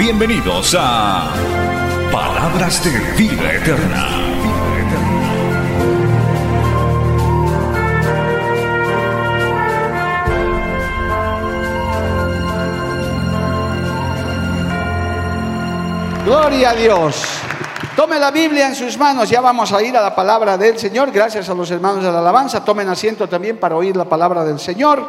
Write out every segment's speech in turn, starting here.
Bienvenidos a Palabras de Vida Eterna. Gloria a Dios. Tome la Biblia en sus manos, ya vamos a ir a la palabra del Señor. Gracias a los hermanos de la alabanza. Tomen asiento también para oír la palabra del Señor.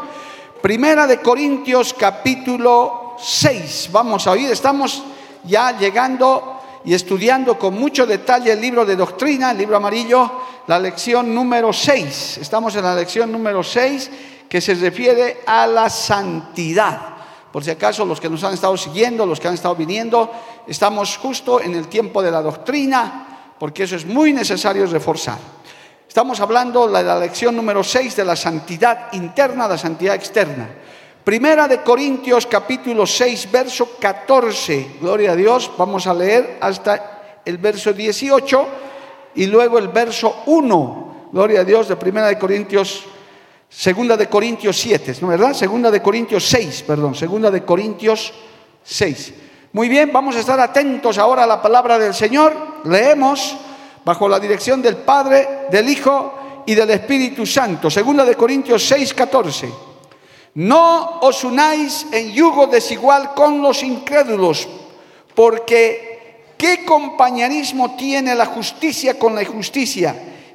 Primera de Corintios capítulo 6. Vamos a oír, estamos ya llegando y estudiando con mucho detalle el libro de doctrina, el libro amarillo, la lección número 6. Estamos en la lección número 6 que se refiere a la santidad. Por si acaso los que nos han estado siguiendo, los que han estado viniendo, estamos justo en el tiempo de la doctrina, porque eso es muy necesario reforzar. Estamos hablando de la lección número 6 de la santidad interna, la santidad externa. Primera de Corintios capítulo 6, verso 14. Gloria a Dios. Vamos a leer hasta el verso 18 y luego el verso 1. Gloria a Dios de Primera de Corintios Segunda de Corintios 7, ¿no verdad? Segunda de Corintios 6, perdón, segunda de Corintios 6. Muy bien, vamos a estar atentos ahora a la palabra del Señor. Leemos bajo la dirección del Padre, del Hijo y del Espíritu Santo. Segunda de Corintios 6, 14. No os unáis en yugo desigual con los incrédulos, porque ¿qué compañerismo tiene la justicia con la injusticia?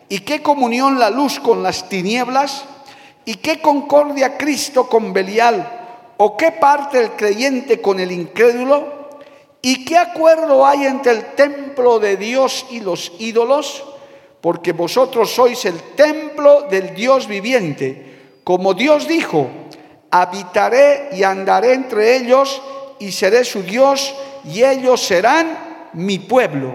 ¿Y qué comunión la luz con las tinieblas? ¿Y qué concordia Cristo con Belial? ¿O qué parte el creyente con el incrédulo? ¿Y qué acuerdo hay entre el templo de Dios y los ídolos? Porque vosotros sois el templo del Dios viviente. Como Dios dijo, habitaré y andaré entre ellos y seré su Dios y ellos serán mi pueblo.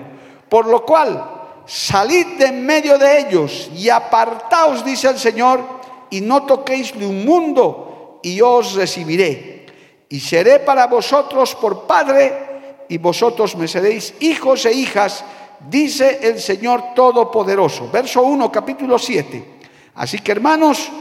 Por lo cual, salid de en medio de ellos y apartaos, dice el Señor, y no toquéis de un mundo, y yo os recibiré. Y seré para vosotros por Padre, y vosotros me seréis hijos e hijas, dice el Señor Todopoderoso. Verso 1, capítulo 7. Así que hermanos,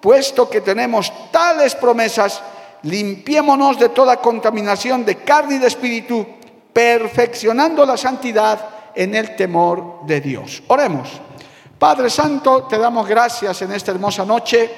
puesto que tenemos tales promesas, limpiémonos de toda contaminación de carne y de espíritu, perfeccionando la santidad en el temor de Dios. Oremos. Padre Santo, te damos gracias en esta hermosa noche.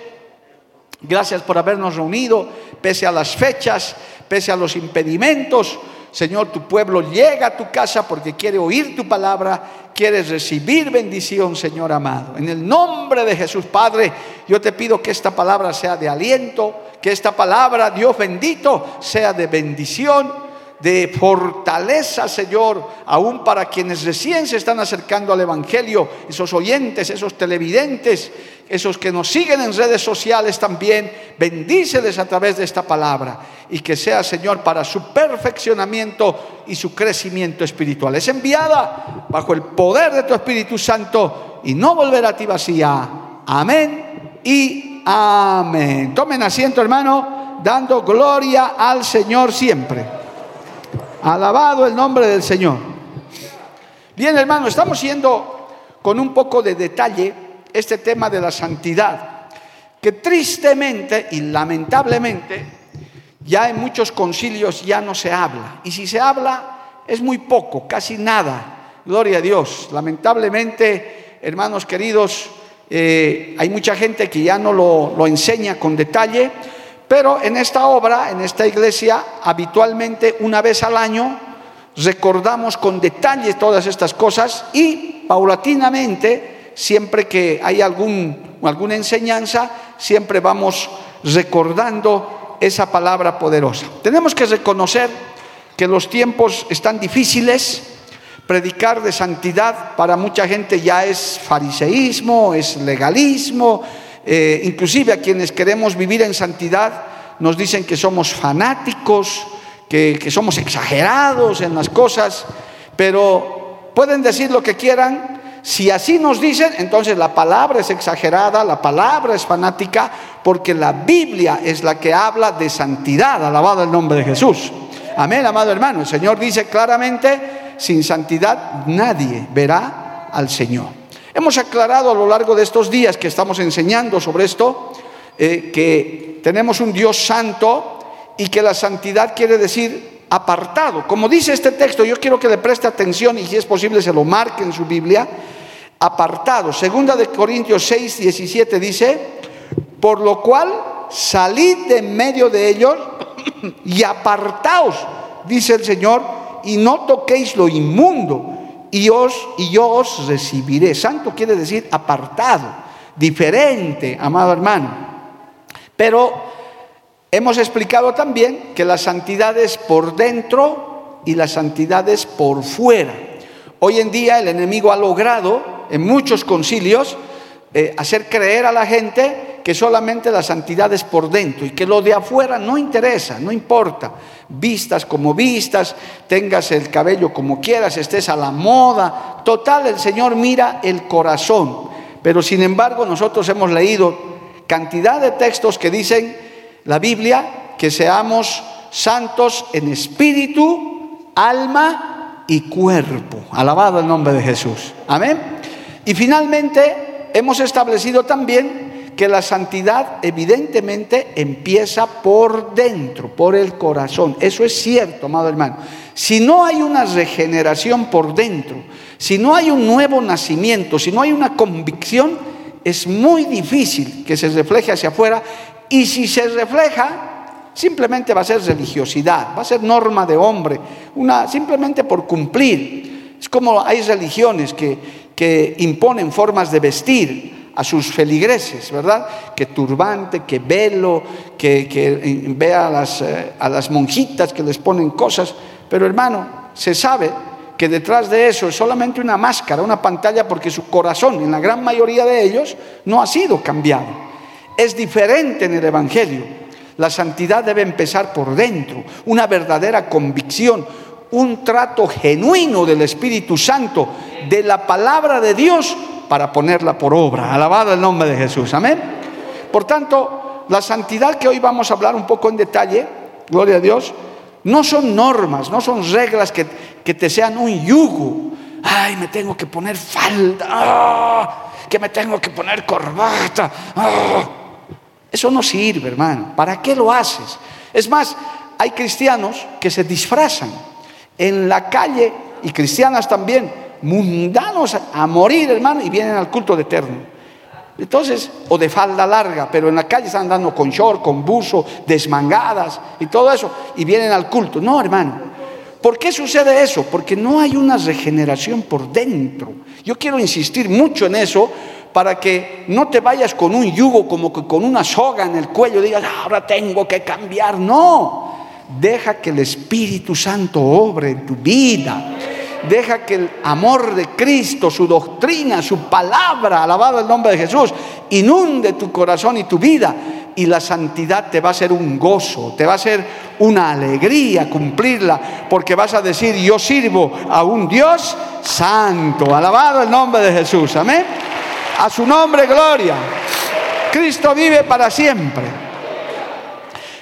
Gracias por habernos reunido, pese a las fechas, pese a los impedimentos. Señor, tu pueblo llega a tu casa porque quiere oír tu palabra, quiere recibir bendición, Señor amado. En el nombre de Jesús, Padre, yo te pido que esta palabra sea de aliento, que esta palabra, Dios bendito, sea de bendición de fortaleza, Señor, aún para quienes recién se están acercando al Evangelio, esos oyentes, esos televidentes, esos que nos siguen en redes sociales también, bendíceles a través de esta palabra y que sea, Señor, para su perfeccionamiento y su crecimiento espiritual. Es enviada bajo el poder de tu Espíritu Santo y no volverá a ti vacía. Amén y amén. Tomen asiento, hermano, dando gloria al Señor siempre. Alabado el nombre del Señor. Bien, hermano, estamos yendo con un poco de detalle este tema de la santidad, que tristemente y lamentablemente ya en muchos concilios ya no se habla. Y si se habla, es muy poco, casi nada. Gloria a Dios. Lamentablemente, hermanos queridos, eh, hay mucha gente que ya no lo, lo enseña con detalle pero en esta obra, en esta iglesia, habitualmente una vez al año recordamos con detalle todas estas cosas y paulatinamente, siempre que hay algún, alguna enseñanza, siempre vamos recordando esa palabra poderosa. Tenemos que reconocer que los tiempos están difíciles, predicar de santidad para mucha gente ya es fariseísmo, es legalismo, eh, inclusive a quienes queremos vivir en santidad, nos dicen que somos fanáticos, que, que somos exagerados en las cosas, pero pueden decir lo que quieran, si así nos dicen, entonces la palabra es exagerada, la palabra es fanática, porque la Biblia es la que habla de santidad, alabado el nombre de Jesús. Amén, amado hermano. El Señor dice claramente, sin santidad nadie verá al Señor. Hemos aclarado a lo largo de estos días que estamos enseñando sobre esto, eh, que tenemos un Dios santo y que la santidad quiere decir apartado. Como dice este texto, yo quiero que le preste atención y si es posible se lo marque en su Biblia apartados. Segunda de Corintios 6, 17 dice, por lo cual salid de medio de ellos y apartaos, dice el Señor, y no toquéis lo inmundo, y, os, y yo os recibiré. Santo quiere decir apartado, diferente, amado hermano. Pero hemos explicado también que la santidad es por dentro y la santidad es por fuera. Hoy en día el enemigo ha logrado en muchos concilios eh, hacer creer a la gente que solamente la santidad es por dentro y que lo de afuera no interesa, no importa. Vistas como vistas, tengas el cabello como quieras, estés a la moda. Total, el Señor mira el corazón. Pero sin embargo, nosotros hemos leído cantidad de textos que dicen la Biblia que seamos santos en espíritu, alma y cuerpo. Alabado el nombre de Jesús. Amén. Y finalmente hemos establecido también que la santidad evidentemente empieza por dentro, por el corazón. Eso es cierto, amado hermano. Si no hay una regeneración por dentro, si no hay un nuevo nacimiento, si no hay una convicción, es muy difícil que se refleje hacia afuera. Y si se refleja, simplemente va a ser religiosidad, va a ser norma de hombre, una, simplemente por cumplir. Es como hay religiones que que imponen formas de vestir a sus feligreses, ¿verdad? Que turbante, que velo, que, que ve a las, eh, a las monjitas que les ponen cosas. Pero hermano, se sabe que detrás de eso es solamente una máscara, una pantalla, porque su corazón, en la gran mayoría de ellos, no ha sido cambiado. Es diferente en el Evangelio. La santidad debe empezar por dentro, una verdadera convicción, un trato genuino del Espíritu Santo, de la palabra de Dios, para ponerla por obra. Alabado el nombre de Jesús. Amén. Por tanto, la santidad que hoy vamos a hablar un poco en detalle, gloria a Dios, no son normas, no son reglas que, te sean un yugo. Ay, me tengo que poner falda, ah, que me tengo que poner corbata. Ah. Eso no sirve, hermano. ¿Para qué lo haces? Es más, hay cristianos que se disfrazan en la calle y cristianas también, mundanos a morir, hermano, y vienen al culto de eterno. Entonces, o de falda larga, pero en la calle están andando con short, con buzo, desmangadas y todo eso, y vienen al culto. No, hermano. ¿Por qué sucede eso? Porque no hay una regeneración por dentro. Yo quiero insistir mucho en eso para que no te vayas con un yugo, como que con una soga en el cuello, digas, ahora tengo que cambiar. No, Deja que el Espíritu Santo obre en tu vida. Deja que el amor de Cristo, su doctrina, su palabra, alabado el nombre de Jesús, inunde tu corazón y tu vida. Y la santidad te va a ser un gozo, te va a ser una alegría cumplirla, porque vas a decir, yo sirvo a un Dios santo. Alabado el nombre de Jesús. Amén. A su nombre, gloria. Cristo vive para siempre.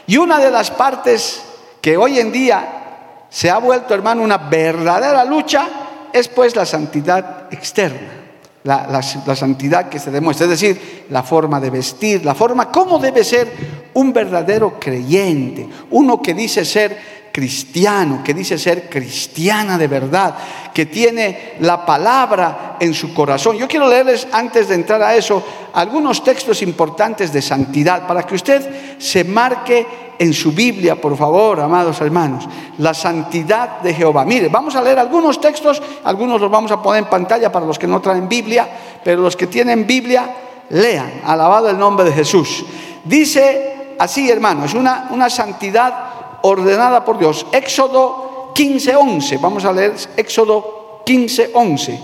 Y una de las partes que hoy en día se ha vuelto, hermano, una verdadera lucha, es pues la santidad externa. La, santidad que se demuestra, es decir, la forma de vestir, la forma, cómo debe ser un verdadero creyente, uno que dice ser cristiano, que dice ser cristiana de verdad, que tiene la palabra en su corazón. Yo quiero leerles, antes de entrar a eso, algunos textos importantes de santidad, para que usted se marque en su Biblia, por favor, amados hermanos, la santidad de Jehová. Mire, vamos a leer algunos textos, algunos los vamos a poner en pantalla para los que no traen Biblia, pero los que tienen Biblia, lean, alabado el nombre de Jesús. Dice así, hermanos, una, una santidad ordenada por Dios. Éxodo 15:11, vamos a leer Éxodo 15:11.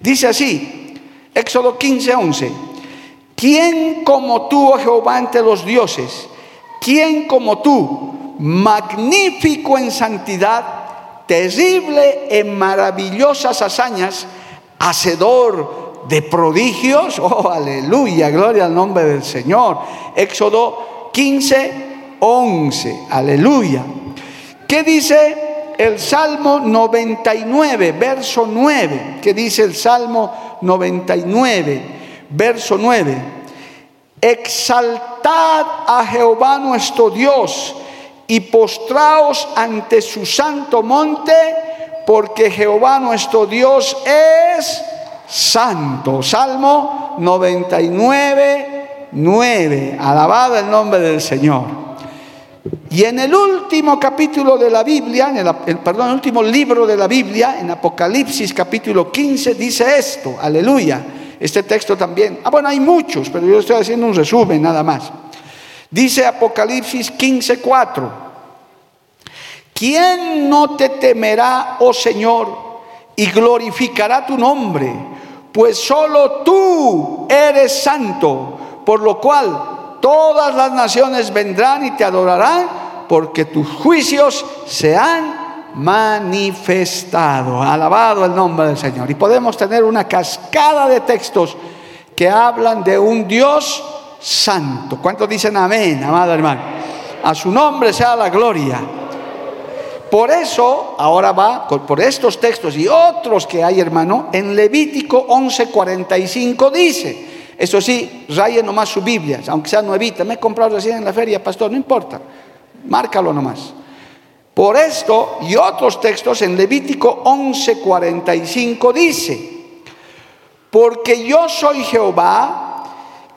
Dice así, Éxodo 15:11, ¿quién como tú, oh Jehová, entre los dioses? ¿Quién como tú magnífico en santidad, terrible en maravillosas hazañas, hacedor de prodigios. Oh, aleluya, gloria al nombre del Señor. Éxodo 15, 11, aleluya. ¿Qué dice el Salmo 99, verso 9? ¿Qué dice el Salmo 99, verso 9? Exaltad a Jehová nuestro Dios y postraos ante su santo monte, porque Jehová nuestro Dios es santo. Salmo 99, 9. Alabado el nombre del Señor. Y en el último capítulo de la Biblia, en el, perdón, el último libro de la Biblia, en Apocalipsis capítulo 15, dice esto, aleluya. Este texto también, ah bueno, hay muchos, pero yo estoy haciendo un resumen nada más. Dice Apocalipsis 15, 4, ¿quién no te temerá, oh Señor, y glorificará tu nombre? Pues solo tú eres santo, por lo cual todas las naciones vendrán y te adorarán porque tus juicios se han manifestado. Alabado el nombre del Señor. Y podemos tener una cascada de textos que hablan de un Dios santo. ¿Cuántos dicen amén, amado hermano? A su nombre sea la gloria. Por eso, ahora va, por estos textos y otros que hay, hermano, en Levítico 11:45 dice, eso sí, raye nomás su Biblia, aunque sea nuevita. Me he comprado recién en la feria, pastor, no importa. Márcalo nomás. Por esto y otros textos en Levítico 11:45 dice, porque yo soy Jehová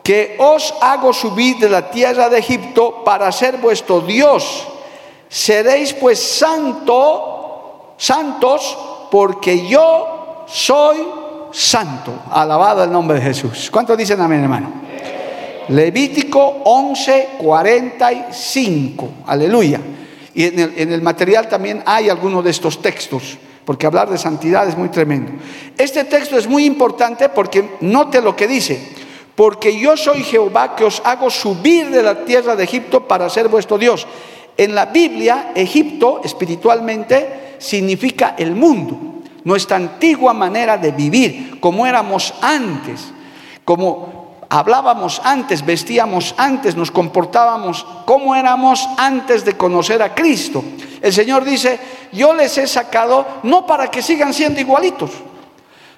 que os hago subir de la tierra de Egipto para ser vuestro Dios. Seréis pues santo, santos, porque yo soy santo. Alabado el nombre de Jesús. ¿Cuántos dicen amén, hermano? Levítico 11, 45. Aleluya. Y en el, en el material también hay algunos de estos textos, porque hablar de santidad es muy tremendo. Este texto es muy importante porque note lo que dice. Porque yo soy Jehová que os hago subir de la tierra de Egipto para ser vuestro Dios. En la Biblia, Egipto espiritualmente significa el mundo nuestra antigua manera de vivir, como éramos antes, como hablábamos antes, vestíamos antes, nos comportábamos como éramos antes de conocer a Cristo. El Señor dice, yo les he sacado no para que sigan siendo igualitos,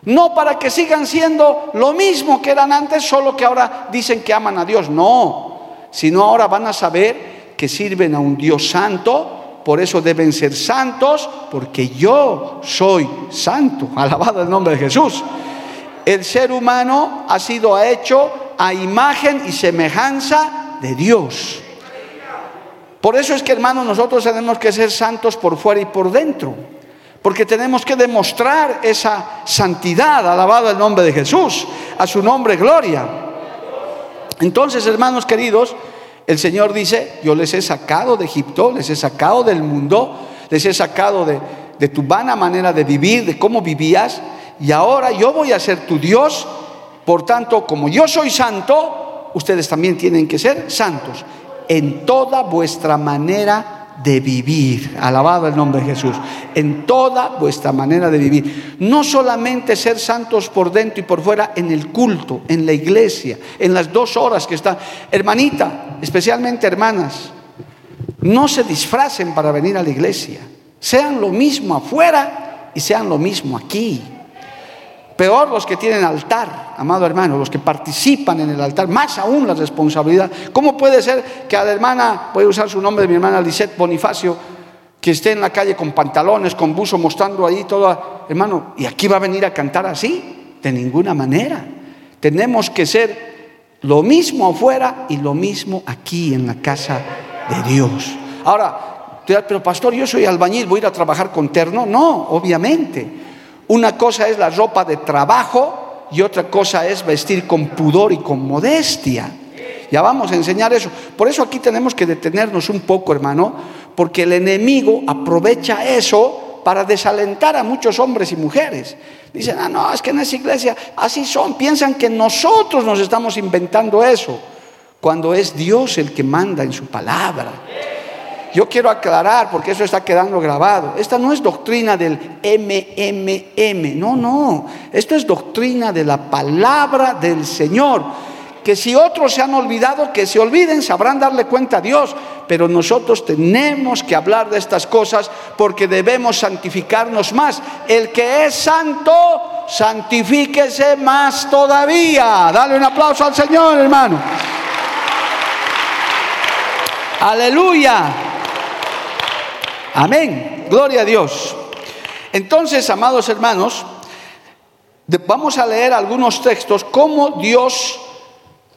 no para que sigan siendo lo mismo que eran antes, solo que ahora dicen que aman a Dios, no, sino ahora van a saber que sirven a un Dios santo, por eso deben ser santos, porque yo soy santo. Alabado el nombre de Jesús. El ser humano ha sido hecho a imagen y semejanza de Dios. Por eso es que, hermanos, nosotros tenemos que ser santos por fuera y por dentro. Porque tenemos que demostrar esa santidad, alabado el nombre de Jesús, a su nombre gloria. Entonces, hermanos queridos, el Señor dice, yo les he sacado de Egipto, les he sacado del mundo, les he sacado de, tu vana manera de vivir, de cómo vivías, y ahora yo voy a ser tu Dios, por tanto, como yo soy santo, ustedes también tienen que ser santos en toda vuestra manera de vivir. Alabado el nombre de Jesús. En toda vuestra manera de vivir. No solamente ser santos por dentro y por fuera en el culto, en la iglesia, en las dos horas que están. Hermanita, especialmente hermanas, no se disfracen para venir a la iglesia. Sean lo mismo afuera y sean lo mismo aquí. Peor los que tienen altar, amado hermano, los que participan en el altar, más aún la responsabilidad. ¿Cómo puede ser que a la hermana, voy a usar su nombre mi hermana Lisette Bonifacio, que esté en la calle con pantalones, con buzo, mostrando ahí todo, hermano, y aquí va a venir a cantar así? De ninguna manera. Tenemos que ser lo mismo afuera y lo mismo aquí en la casa de Dios. Ahora, pero pastor, yo soy albañil, voy a ir a trabajar con terno. No, obviamente. Una cosa es la ropa de trabajo y otra cosa es vestir con pudor y con modestia. Ya vamos a enseñar eso. Por eso aquí tenemos que detenernos un poco, hermano, porque el enemigo aprovecha eso para desalentar a muchos hombres y mujeres. Dicen, ah, no, es que en esa iglesia así son. Piensan que nosotros nos estamos inventando eso, cuando es Dios el que manda en su palabra. Yo quiero aclarar, porque eso está quedando grabado, esta no es doctrina del MMM, no, no, esto es doctrina de la palabra del Señor que si otros se han olvidado, que se olviden, sabrán darle cuenta a Dios. Pero nosotros tenemos que hablar de estas cosas porque debemos santificarnos más. El que es santo, santifíquese más todavía. Dale un aplauso al Señor, hermano. Aleluya. Amén. Gloria a Dios. Entonces, amados hermanos, vamos a leer algunos textos, cómo Dios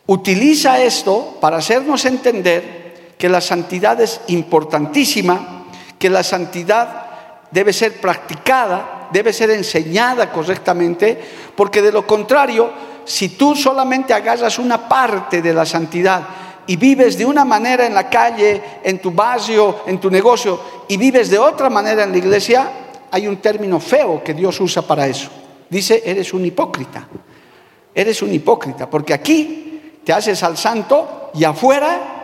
utiliza esto para hacernos entender que la santidad es importantísima, que la santidad debe ser practicada, debe ser enseñada correctamente, porque de lo contrario, si tú solamente agarras una parte de la santidad y vives de una manera en la calle, en tu barrio, en tu negocio, y vives de otra manera en la iglesia, hay un término feo que Dios usa para eso. Dice, eres un hipócrita. Eres un hipócrita, porque aquí te haces al santo y afuera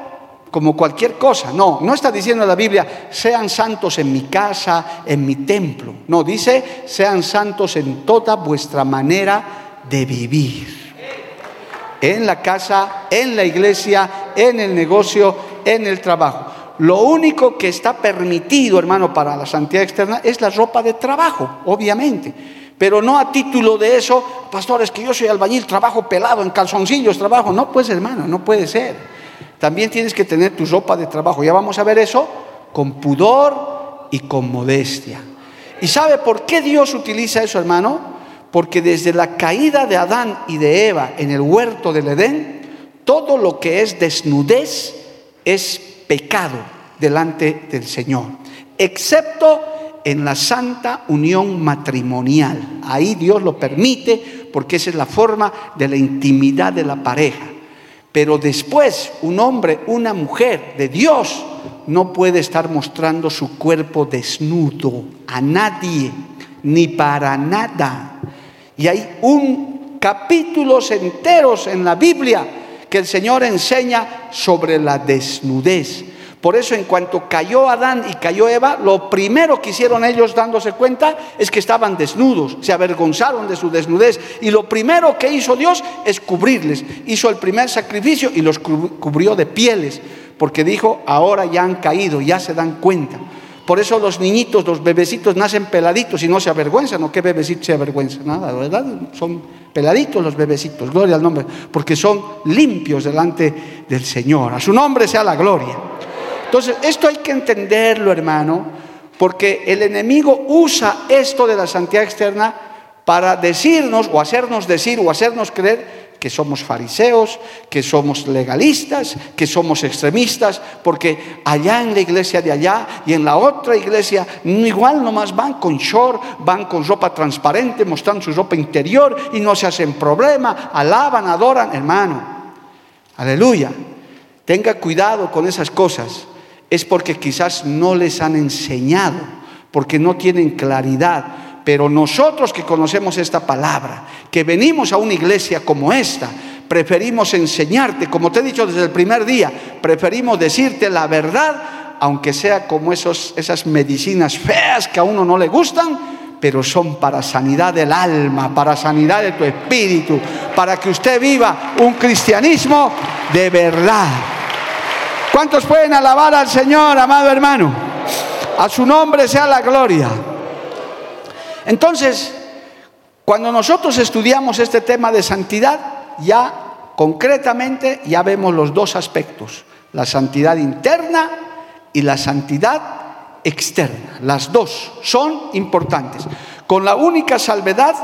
como cualquier cosa. No, no está diciendo la Biblia, sean santos en mi casa, en mi templo. No, dice, sean santos en toda vuestra manera de vivir. En la casa, en la iglesia, en el negocio, en el trabajo. Lo único que está permitido, hermano, para la santidad externa es la ropa de trabajo, obviamente pero no a título de eso, pastor, es que yo soy albañil, trabajo pelado, en calzoncillos trabajo. No, pues hermano, no puede ser. También tienes que tener tu ropa de trabajo. Ya vamos a ver eso con pudor y con modestia. ¿Y sabe por qué Dios utiliza eso, hermano? Porque desde la caída de Adán y de Eva en el huerto del Edén, todo lo que es desnudez es pecado delante del Señor, excepto en la santa unión matrimonial. Ahí Dios lo permite porque esa es la forma de la intimidad de la pareja. Pero después un hombre, una mujer de Dios no puede estar mostrando su cuerpo desnudo a nadie, ni para nada. Y hay un capítulos enteros en la Biblia que el Señor enseña sobre la desnudez. Por eso en cuanto cayó Adán y cayó Eva, lo primero que hicieron ellos dándose cuenta es que estaban desnudos, se avergonzaron de su desnudez. Y lo primero que hizo Dios es cubrirles. Hizo el primer sacrificio y los cubrió de pieles, porque dijo, ahora ya han caído, ya se dan cuenta. Por eso los niñitos, los bebecitos nacen peladitos y no se avergüenzan. ¿No qué bebecito se avergüenza? Nada, ¿verdad? Son peladitos los bebecitos, gloria al nombre, porque son limpios delante del Señor. A su nombre sea la gloria. Entonces, esto hay que entenderlo, hermano, porque el enemigo usa esto de la santidad externa para decirnos o hacernos decir o hacernos creer que somos fariseos, que somos legalistas, que somos extremistas, porque allá en la iglesia de allá y en la otra iglesia igual nomás van con short, van con ropa transparente, mostrando su ropa interior y no se hacen problema, alaban, adoran, hermano. Aleluya. Tenga cuidado con esas cosas es porque quizás no les han enseñado, porque no tienen claridad. Pero nosotros que conocemos esta palabra, que venimos a una iglesia como esta, preferimos enseñarte, como te he dicho desde el primer día, preferimos decirte la verdad, aunque sea como esos, esas medicinas feas que a uno no le gustan, pero son para sanidad del alma, para sanidad de tu espíritu, para que usted viva un cristianismo de verdad. ¿Cuántos pueden alabar al Señor, amado hermano? A su nombre sea la gloria. Entonces, cuando nosotros estudiamos este tema de santidad, ya concretamente ya vemos los dos aspectos, la santidad interna y la santidad externa. Las dos son importantes, con la única salvedad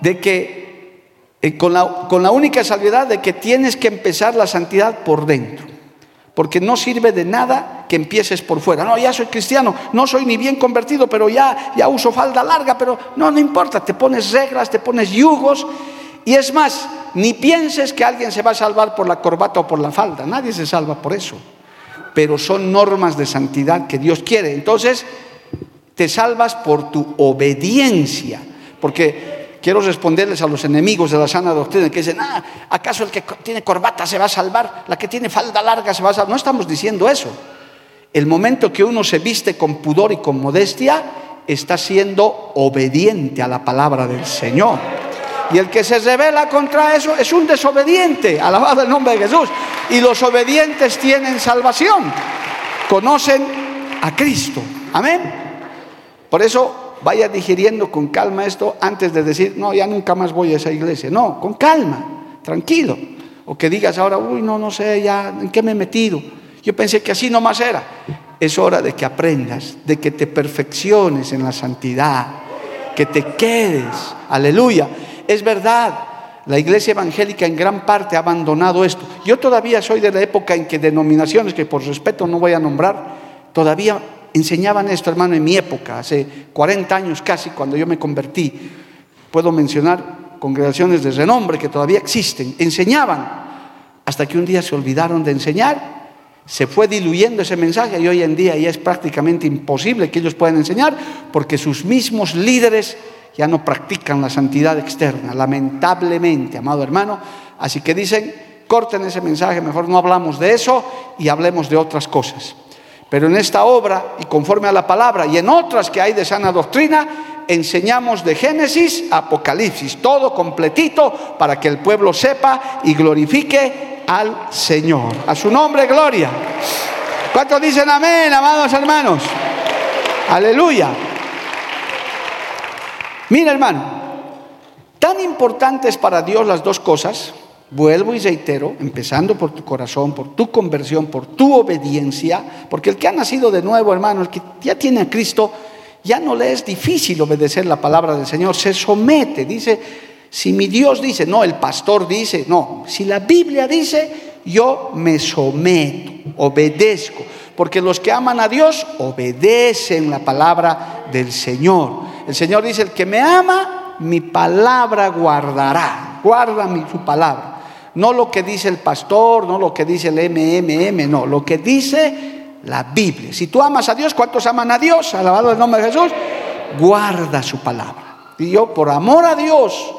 de que eh, con la, con la única de que tienes que empezar la santidad por dentro porque no sirve de nada que empieces por fuera. No, ya soy cristiano, no soy ni bien convertido, pero ya, ya uso falda larga, pero no, no importa, te pones reglas, te pones yugos. Y es más, ni pienses que alguien se va a salvar por la corbata o por la falda, nadie se salva por eso. Pero son normas de santidad que Dios quiere. Entonces, te salvas por tu obediencia, porque Quiero responderles a los enemigos de la sana doctrina que dicen, ah, ¿acaso el que tiene corbata se va a salvar? La que tiene falda larga se va a salvar. No estamos diciendo eso. El momento que uno se viste con pudor y con modestia, está siendo obediente a la palabra del Señor. Y el que se revela contra eso es un desobediente, alabado el nombre de Jesús. Y los obedientes tienen salvación, conocen a Cristo. Amén. Por eso vaya digiriendo con calma esto antes de decir, no, ya nunca más voy a esa iglesia. No, con calma, tranquilo. O que digas ahora, uy, no, no sé, ya, ¿en qué me he metido? Yo pensé que así nomás era. Es hora de que aprendas, de que te perfecciones en la santidad, que te quedes. Aleluya. Es verdad, la iglesia evangélica en gran parte ha abandonado esto. Yo todavía soy de la época en que denominaciones, que por respeto no voy a nombrar, todavía enseñaban esto, hermano, en mi época, hace 40 años casi, cuando yo me convertí. Puedo mencionar congregaciones de renombre que todavía existen. Enseñaban hasta que un día se olvidaron de enseñar, se fue diluyendo ese mensaje y hoy en día ya es prácticamente imposible que ellos puedan enseñar porque sus mismos líderes ya no practican la santidad externa, lamentablemente, amado hermano. Así que dicen, corten ese mensaje, mejor no hablamos de eso y hablemos de otras cosas. Pero en esta obra, y conforme a la palabra, y en otras que hay de sana doctrina, enseñamos de Génesis a Apocalipsis, todo completito para que el pueblo sepa y glorifique al Señor. A su nombre, gloria. ¿Cuántos dicen amén, amados hermanos? Aleluya. Mira, hermano, tan importantes para Dios las dos cosas, vuelvo y reitero, empezando por tu corazón, por tu conversión, por tu obediencia, porque el que ha nacido de nuevo, hermano, el que ya tiene a Cristo, ya no le es difícil obedecer la palabra del Señor, se somete, dice, si mi Dios dice, no, el pastor dice, no, si la Biblia dice, yo me someto, obedezco, porque los que aman a Dios obedecen la palabra del Señor. El Señor dice, el que me ama, mi palabra guardará. Guarda su palabra. No lo que dice el pastor, no lo que dice el MMM, no, lo que dice la Biblia. Si tú amas a Dios, ¿cuántos aman a Dios? Alabado el nombre de Jesús. Guarda su palabra. Y yo, por amor a Dios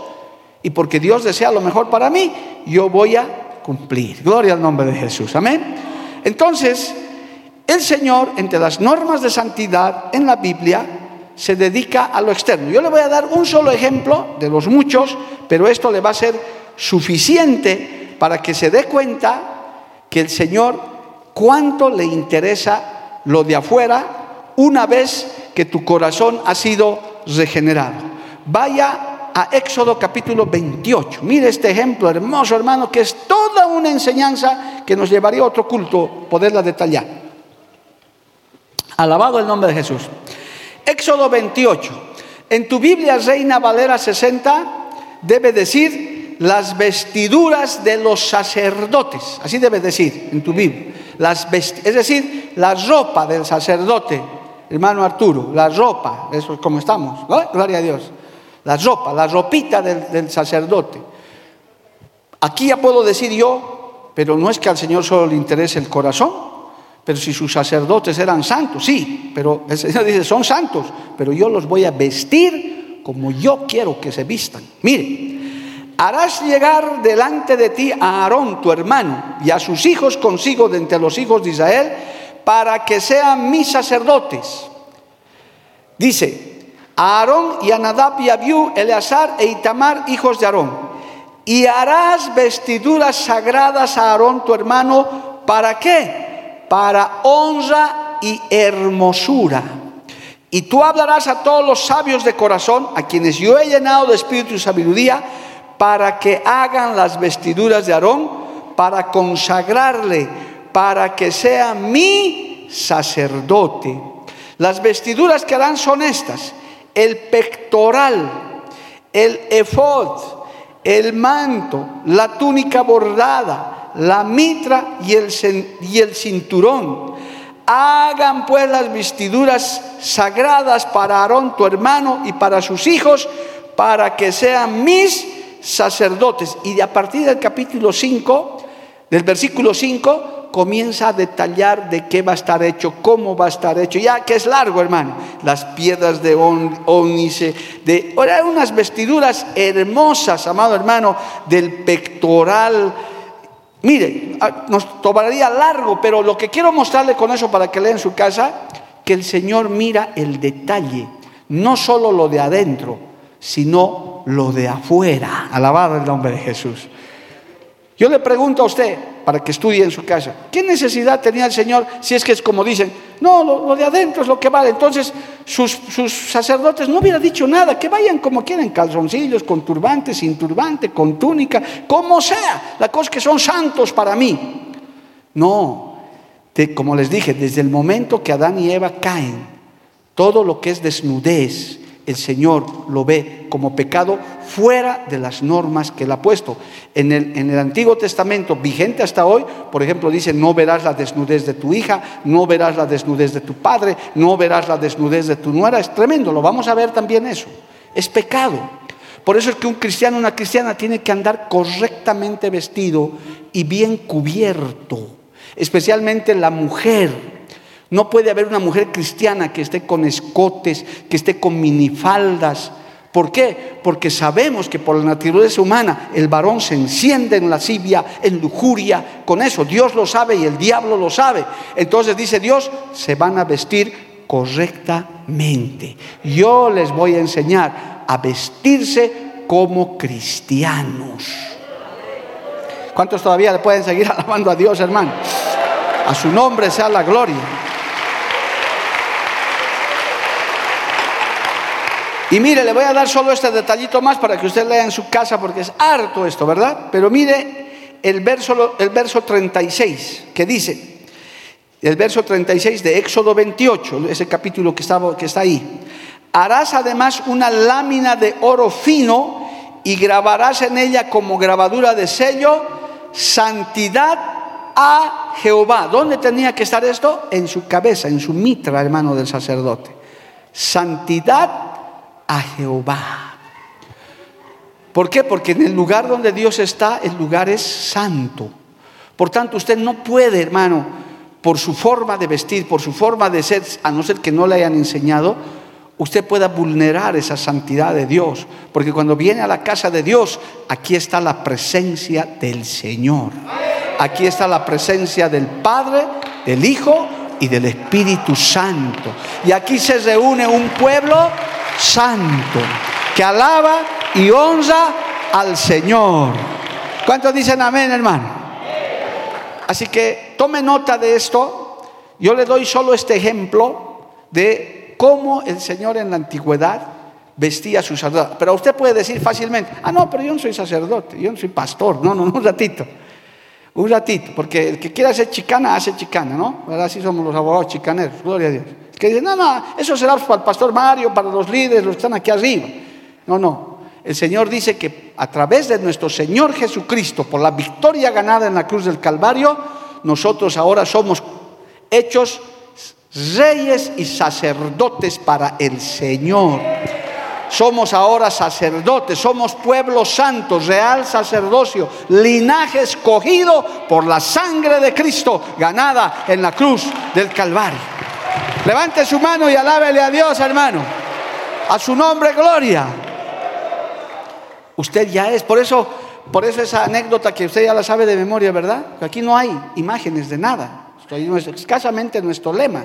y porque Dios desea lo mejor para mí, yo voy a cumplir. Gloria al nombre de Jesús. Amén. Entonces, el Señor, entre las normas de santidad en la Biblia, se dedica a lo externo. Yo le voy a dar un solo ejemplo de los muchos, pero esto le va a ser suficiente para que se dé cuenta que el Señor cuánto le interesa lo de afuera una vez que tu corazón ha sido regenerado. Vaya a Éxodo capítulo 28. Mire este ejemplo hermoso, hermano, que es toda una enseñanza que nos llevaría a otro culto poderla detallar. Alabado el nombre de Jesús. Éxodo 28. En tu Biblia Reina Valera 60 debe decir las vestiduras de los sacerdotes. Así debe decir en tu Biblia. Las es decir, la ropa del sacerdote, hermano Arturo, la ropa, eso es como estamos, gloria a Dios. La ropa, la ropita del, del sacerdote. Aquí ya puedo decir yo, pero no es que al Señor solo le interese el corazón, pero si sus sacerdotes eran santos, sí, pero el Señor dice, son santos, pero yo los voy a vestir como yo quiero que se vistan. Mire, harás llegar delante de ti a Aarón, tu hermano, y a sus hijos consigo de entre los hijos de Israel, para que sean mis sacerdotes. Dice, a Aarón y a Nadab y Abiú, Eleazar e Itamar, hijos de Aarón. Y harás vestiduras sagradas a Aarón, tu hermano, ¿para qué? para honra y hermosura. Y tú hablarás a todos los sabios de corazón, a quienes yo he llenado de espíritu y sabiduría, para que hagan las vestiduras de Aarón, para consagrarle, para que sea mi sacerdote. Las vestiduras que harán son estas, el pectoral, el efod, el manto, la túnica bordada, la mitra y el, cinturón. Hagan pues las vestiduras sagradas para Aarón, tu hermano, y para sus hijos, para que sean mis sacerdotes. Y a partir del capítulo 5, del versículo 5, comienza a detallar de qué va a estar hecho, cómo va a estar hecho, ya que es largo, hermano. Las piedras de ónice, de ahora unas vestiduras hermosas, amado hermano, del pectoral Mire, ah, nos tomaría largo, pero lo que quiero mostrarle con eso para que lea en su casa, que el Señor mira el detalle, no solo lo de adentro, sino lo de afuera. Alabado el nombre de Jesús. Yo le pregunto a usted, para que estudie en su casa, ¿qué necesidad tenía el Señor si es que es como dicen, no, lo, de adentro es lo que vale? Entonces sus, sacerdotes no hubieran dicho nada, que vayan como quieran, calzoncillos, con turbante, sin turbante, con túnica, como sea. La cosa que son santos para mí. No, como les dije, desde el momento que Adán y Eva caen, todo lo que es desnudez, el Señor lo ve como pecado fuera de las normas que Él ha puesto. En el, en el, Antiguo Testamento, vigente hasta hoy, por ejemplo, dice, no verás la desnudez de tu hija, no verás la desnudez de tu padre, no verás la desnudez de tu nuera. Es tremendo, lo vamos a ver también eso. Es pecado. Por eso es que un cristiano, una cristiana tiene que andar correctamente vestido y bien cubierto, especialmente la mujer no puede haber una mujer cristiana que esté con escotes, que esté con minifaldas. ¿Por qué? Porque sabemos que por la naturaleza humana el varón se enciende en lascivia, en lujuria, con eso. Dios lo sabe y el diablo lo sabe. Entonces dice Dios, se van a vestir correctamente. Yo les voy a enseñar a vestirse como cristianos. ¿Cuántos todavía le pueden seguir alabando a Dios, hermano? A su nombre sea la gloria. Y mire, le voy a dar solo este detallito más para que usted lea en su casa porque es harto esto, ¿verdad? Pero mire el verso, el verso 36 que dice, el verso 36 de Éxodo 28, ese capítulo que está, que está ahí. Harás además una lámina de oro fino y grabarás en ella como grabadura de sello santidad a Jehová. ¿Dónde tenía que estar esto? En su cabeza, en su mitra, hermano del sacerdote. Santidad a Jehová. ¿Por qué? Porque en el lugar donde Dios está, el lugar es santo. Por tanto, usted no puede, hermano, por su forma de vestir, por su forma de ser, a no ser que no le hayan enseñado, usted pueda vulnerar esa santidad de Dios. Porque cuando viene a la casa de Dios, aquí está la presencia del Señor. Aquí está la presencia del Padre, del Hijo y del Espíritu Santo. Y aquí se reúne un pueblo santo, que alaba y honra al Señor. ¿Cuántos dicen amén, hermano? Así que tome nota de esto. Yo le doy solo este ejemplo de cómo el Señor en la antigüedad vestía a sus sacerdotes. Pero usted puede decir fácilmente, ah, no, pero yo no soy sacerdote, yo no soy pastor. No, no, un ratito. Un ratito, porque el que quiera hacer chicana, hace chicana, ¿no? Así somos los abogados chicaneros, gloria a Dios. Que dicen, no, no, eso será para el pastor Mario, para los líderes, los que están aquí arriba. No, no. El Señor dice que a través de nuestro Señor Jesucristo, por la victoria ganada en la cruz del Calvario, nosotros ahora somos hechos reyes y sacerdotes para el Señor. Somos ahora sacerdotes, somos pueblo santo, real sacerdocio, linaje escogido por la sangre de Cristo ganada en la cruz del Calvario. Levante su mano y alábele a Dios, hermano. A su nombre, gloria. Usted ya es, por eso, por eso esa anécdota que usted ya la sabe de memoria, ¿verdad? Aquí no hay imágenes de nada. Es escasamente nuestro lema.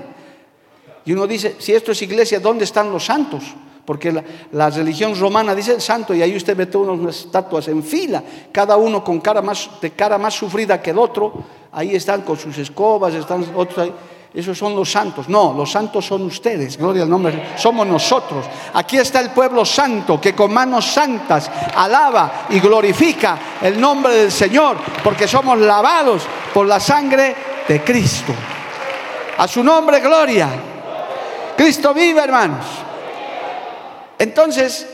Y uno dice, si esto es iglesia, ¿dónde están los santos? Porque la, religión romana dice el santo y ahí usted ve todas unas estatuas en fila, cada uno con cara más, de cara más sufrida que el otro. Ahí están con sus escobas, están otros ahí esos son los santos. No, los santos son ustedes, gloria al nombre, somos nosotros. Aquí está el pueblo santo que con manos santas alaba y glorifica el nombre del Señor, porque somos lavados por la sangre de Cristo. A su nombre, gloria. Cristo vive, hermanos. Entonces,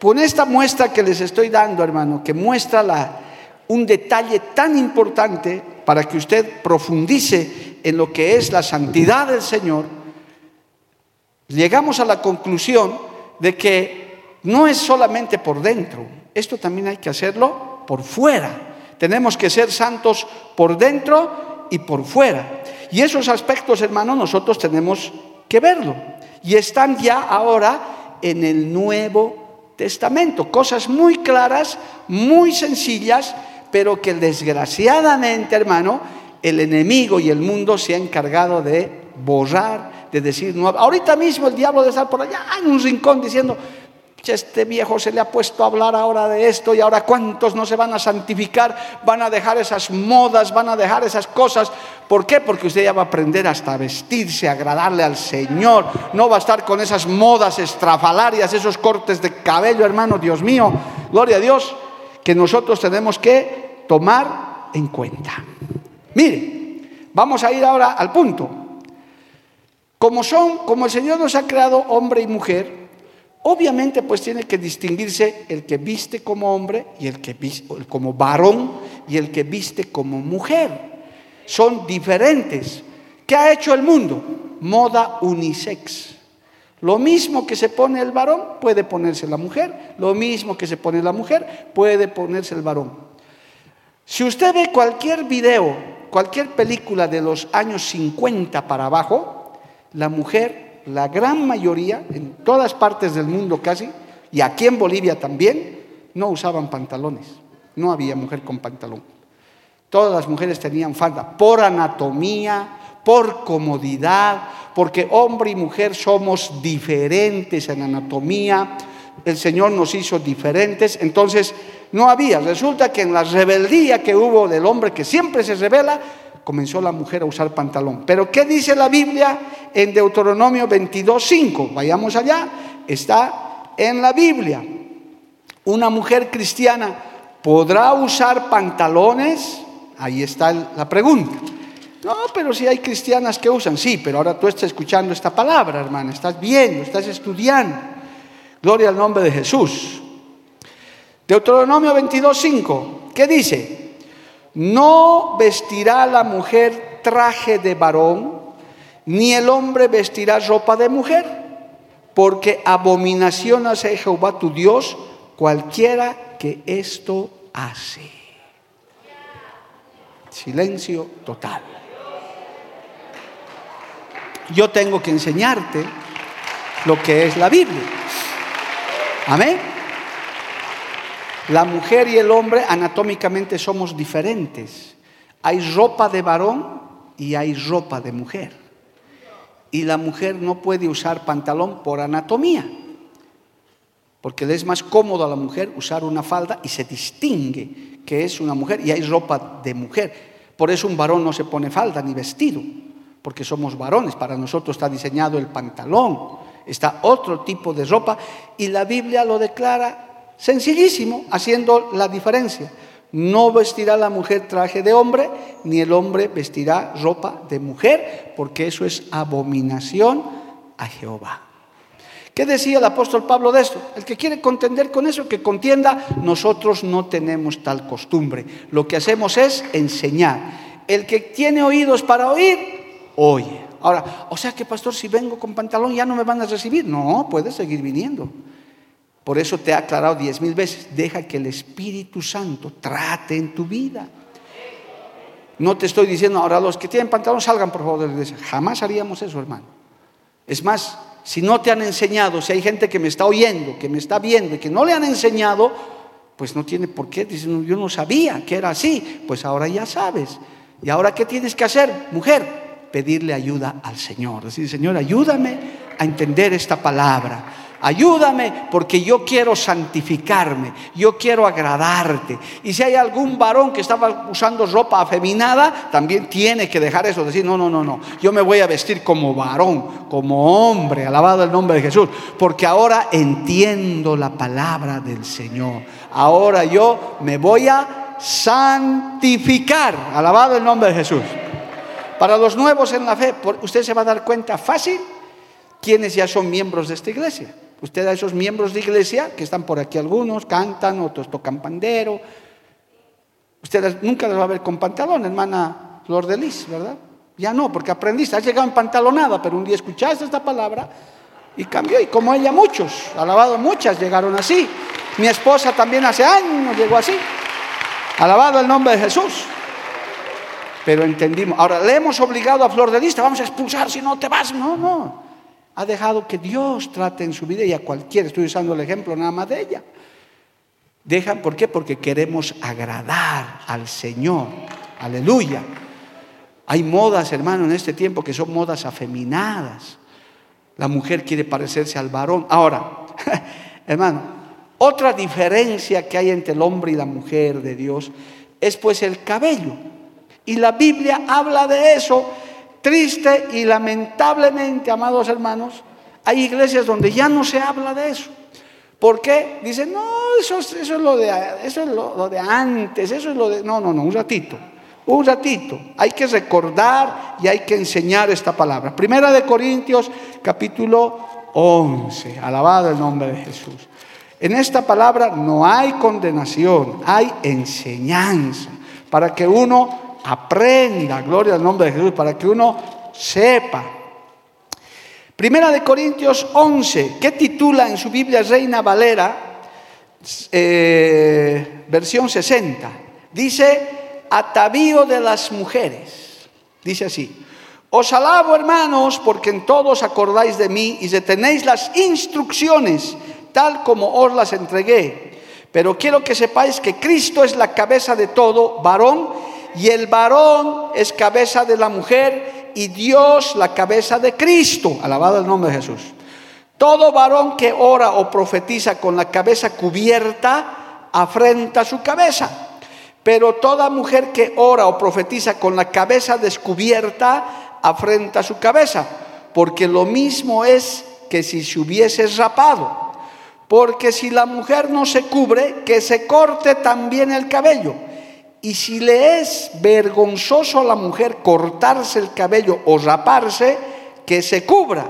con esta muestra que les estoy dando, hermano, que muestra un detalle tan importante para que usted profundice en lo que es la santidad del Señor, llegamos a la conclusión de que no es solamente por dentro, esto también hay que hacerlo por fuera. Tenemos que ser santos por dentro y por fuera. Y esos aspectos, hermanos, nosotros tenemos que verlo. Y están ya ahora en el Nuevo Testamento. Cosas muy claras, muy sencillas, pero que desgraciadamente, hermano, el enemigo y el mundo se ha encargado de borrar, de decir, no, ahorita mismo el diablo de estar por allá en un rincón diciendo, este viejo se le ha puesto a hablar ahora de esto y ahora cuántos no se van a santificar, van a dejar esas modas, van a dejar esas cosas. ¿Por qué? Porque usted ya va a aprender hasta vestirse, a agradarle al Señor. No va a estar con esas modas estrafalarias, esos cortes de cabello, hermano, Dios mío. Gloria a Dios, que nosotros tenemos que tomar en cuenta. Mire, vamos a ir ahora al punto. Como son, como el Señor nos ha creado hombre y mujer, Obviamente pues tiene que distinguirse el que viste como hombre y el que viste como varón y el que viste como mujer. Son diferentes. ¿Qué ha hecho el mundo? Moda unisex. Lo mismo que se pone el varón puede ponerse la mujer, lo mismo que se pone la mujer puede ponerse el varón. Si usted ve cualquier video, cualquier película de los años 50 para abajo, la mujer la gran mayoría, en todas partes del mundo casi, y aquí en Bolivia también, no usaban pantalones. No había mujer con pantalón. Todas las mujeres tenían falda por anatomía, por comodidad, porque hombre y mujer somos diferentes en anatomía. El Señor nos hizo diferentes, entonces no había. Resulta que en la rebeldía que hubo del hombre que siempre se revela, comenzó la mujer a usar pantalón. Pero ¿qué dice la Biblia en Deuteronomio 22.5? Vayamos allá, está en la Biblia. Una mujer cristiana podrá usar pantalones, ahí está la pregunta. No, pero si hay cristianas que usan, sí, pero ahora tú estás escuchando esta palabra, hermana, estás viendo, estás estudiando. Gloria al nombre de Jesús. Deuteronomio 22.5, ¿qué dice? No vestirá la mujer traje de varón, ni el hombre vestirá ropa de mujer, porque abominación hace Jehová tu Dios cualquiera que esto hace. Silencio total. Yo tengo que enseñarte lo que es la Biblia. Amén. La mujer y el hombre anatómicamente somos diferentes. Hay ropa de varón y hay ropa de mujer. Y la mujer no puede usar pantalón por anatomía, porque le es más cómodo a la mujer usar una falda y se distingue que es una mujer y hay ropa de mujer. Por eso un varón no se pone falda ni vestido, porque somos varones. Para nosotros está diseñado el pantalón, está otro tipo de ropa y la Biblia lo declara Sencillísimo, haciendo la diferencia. No vestirá la mujer traje de hombre, ni el hombre vestirá ropa de mujer, porque eso es abominación a Jehová. ¿Qué decía el apóstol Pablo de esto? El que quiere contender con eso, que contienda, nosotros no tenemos tal costumbre. Lo que hacemos es enseñar. El que tiene oídos para oír, oye. Ahora, o sea que pastor, si vengo con pantalón ya no me van a recibir. No, puedes seguir viniendo. Por eso te he aclarado diez mil veces, deja que el Espíritu Santo trate en tu vida. No te estoy diciendo ahora los que tienen pantalón salgan por favor de la iglesia. Jamás haríamos eso, hermano. Es más, si no te han enseñado, si hay gente que me está oyendo, que me está viendo y que no le han enseñado, pues no tiene por qué. Dicen, yo no sabía que era así. Pues ahora ya sabes. ¿Y ahora qué tienes que hacer, mujer? Pedirle ayuda al Señor. Decir, Señor, ayúdame a entender esta palabra ayúdame porque yo quiero santificarme, yo quiero agradarte. Y si hay algún varón que estaba usando ropa afeminada, también tiene que dejar eso, decir, no, no, no, no, yo me voy a vestir como varón, como hombre, alabado el nombre de Jesús, porque ahora entiendo la palabra del Señor. Ahora yo me voy a santificar, alabado el nombre de Jesús. Para los nuevos en la fe, usted se va a dar cuenta fácil quienes ya son miembros de esta iglesia. Usted a esos miembros de iglesia, que están por aquí algunos, cantan, otros tocan pandero. Usted nunca les va a ver con pantalón, hermana Flor de Lis, ¿verdad? Ya no, porque aprendiste, has llegado en pantalonada, pero un día escuchaste esta palabra y cambió. Y como ella, muchos, alabado, muchas llegaron así. Mi esposa también hace años llegó así. Alabado el nombre de Jesús. Pero entendimos. Ahora, le hemos obligado a Flor de Lis, te vamos a expulsar si no te vas. No, no ha dejado que Dios trate en su vida y a cualquiera, estoy usando el ejemplo nada más de ella. Dejan, ¿por qué? Porque queremos agradar al Señor. Aleluya. Hay modas, hermano, en este tiempo que son modas afeminadas. La mujer quiere parecerse al varón. Ahora, hermano, otra diferencia que hay entre el hombre y la mujer de Dios es pues el cabello. Y la Biblia habla de eso triste y lamentablemente, amados hermanos, hay iglesias donde ya no se habla de eso. ¿Por qué? Dicen, no, eso, es, lo de, eso es lo, de antes, eso es lo de... No, no, no, un ratito, un ratito. Hay que recordar y hay que enseñar esta palabra. Primera de Corintios, capítulo 11. Alabado el nombre de Jesús. En esta palabra no hay condenación, hay enseñanza para que uno aprenda, gloria al nombre de Jesús, para que uno sepa Primera de Corintios 11, ¿qué titula en su Biblia Reina Valera, eh, versión 60? Dice, atavío de las mujeres. Dice así, os alabo hermanos porque en todos acordáis de mí y retenéis las instrucciones tal como os las entregué. Pero quiero que sepáis que Cristo es la cabeza de todo varón y el varón es cabeza de la mujer y Dios la cabeza de Cristo. Alabado el nombre de Jesús. Todo varón que ora o profetiza con la cabeza cubierta afrenta su cabeza. Pero toda mujer que ora o profetiza con la cabeza descubierta afrenta su cabeza. Porque lo mismo es que si se hubiese rapado. Porque si la mujer no se cubre, que se corte también el cabello. Y si le es vergonzoso a la mujer cortarse el cabello o raparse, que se cubra,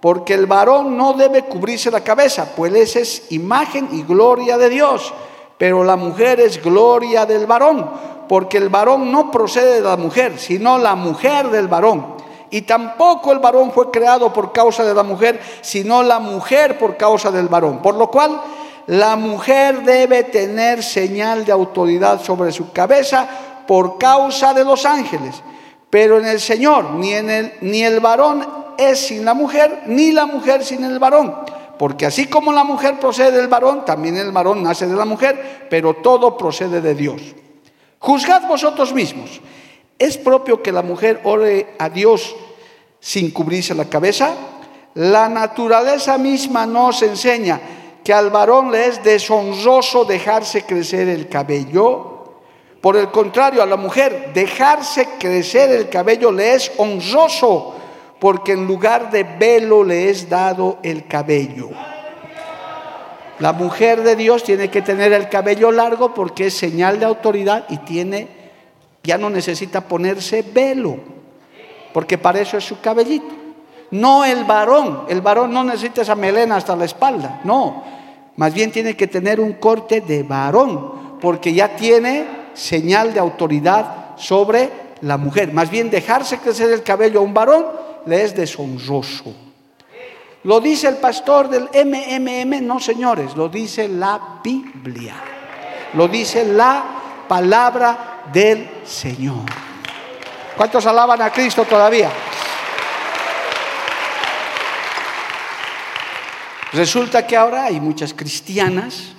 porque el varón no debe cubrirse la cabeza, pues esa es imagen y gloria de Dios, pero la mujer es gloria del varón, porque el varón no procede de la mujer, sino la mujer del varón. Y tampoco el varón fue creado por causa de la mujer, sino la mujer por causa del varón. Por lo cual la mujer debe tener señal de autoridad sobre su cabeza por causa de los ángeles. Pero en el Señor, ni, el, ni el varón es sin la mujer, ni la mujer sin el varón. Porque así como la mujer procede del varón, también el varón nace de la mujer, pero todo procede de Dios. Juzgad vosotros mismos. ¿Es propio que la mujer ore a Dios sin cubrirse la cabeza? La naturaleza misma nos enseña que al varón le es deshonroso dejarse crecer el cabello. Por el contrario, a la mujer dejarse crecer el cabello le es honroso, porque en lugar de velo le es dado el cabello. La mujer de Dios tiene que tener el cabello largo porque es señal de autoridad y tiene, ya no necesita ponerse velo, porque para eso es su cabellito. No el varón, el varón no necesita esa melena hasta la espalda, no. Más bien tiene que tener un corte de varón, porque ya tiene señal de autoridad sobre la mujer. Más bien dejarse crecer el cabello a un varón le es deshonroso. Lo dice el pastor del MMM, no señores, lo dice la Biblia. Lo dice la palabra del Señor. ¿Cuántos alaban a Cristo todavía? Resulta que ahora hay muchas cristianas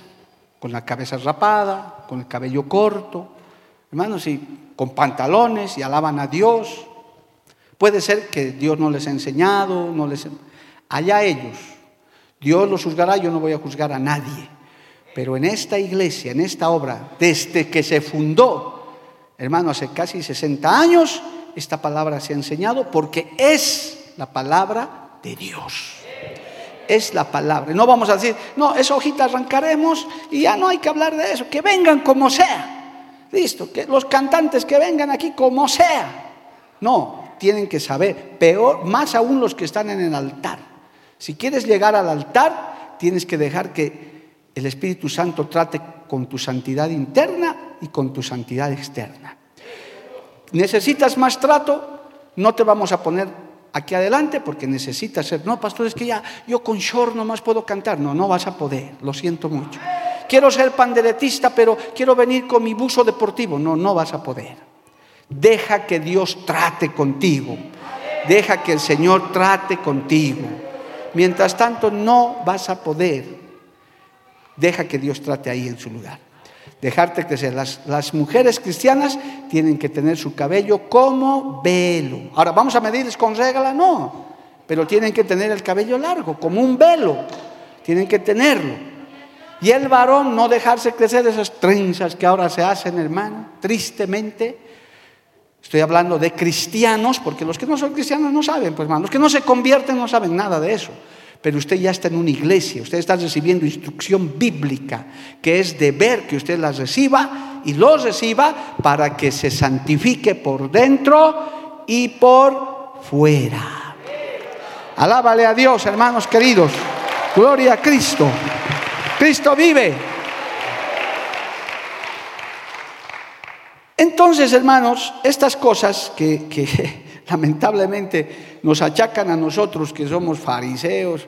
con la cabeza rapada, con el cabello corto, hermanos, y con pantalones y alaban a Dios. Puede ser que Dios no les ha enseñado, no les... Allá ellos. Dios los juzgará, yo no voy a juzgar a nadie. Pero en esta iglesia, en esta obra, desde que se fundó, hermano, hace casi 60 años, esta palabra se ha enseñado porque es la palabra de Dios es la palabra. No vamos a decir, no, esa hojita arrancaremos y ya no hay que hablar de eso, que vengan como sea. Listo, que los cantantes que vengan aquí como sea. No, tienen que saber, peor, más aún los que están en el altar. Si quieres llegar al altar, tienes que dejar que el Espíritu Santo trate con tu santidad interna y con tu santidad externa. ¿Necesitas más trato? No te vamos a poner aquí adelante porque necesitas ser. No, pastor, es que ya yo con short más puedo cantar. No, no vas a poder, lo siento mucho. Quiero ser panderetista, pero quiero venir con mi buzo deportivo. No, no vas a poder. Deja que Dios trate contigo. Deja que el Señor trate contigo. Mientras tanto, no vas a poder. Deja que Dios trate ahí en su lugar. Dejarte crecer. Las, las mujeres cristianas tienen que tener su cabello como velo. Ahora, ¿vamos a medirles con regla? No. Pero tienen que tener el cabello largo, como un velo. Tienen que tenerlo. Y el varón no dejarse crecer esas trenzas que ahora se hacen, hermano, tristemente. Estoy hablando de cristianos, porque los que no son cristianos no saben, pues hermano, los que no se convierten no saben nada de eso pero usted ya está en una iglesia, usted está recibiendo instrucción bíblica, que es deber que usted las reciba y los reciba para que se santifique por dentro y por fuera. Alábale a Dios, hermanos queridos. Gloria a Cristo. Cristo vive. Entonces, hermanos, estas cosas que, que lamentablemente nos achacan a nosotros que somos fariseos.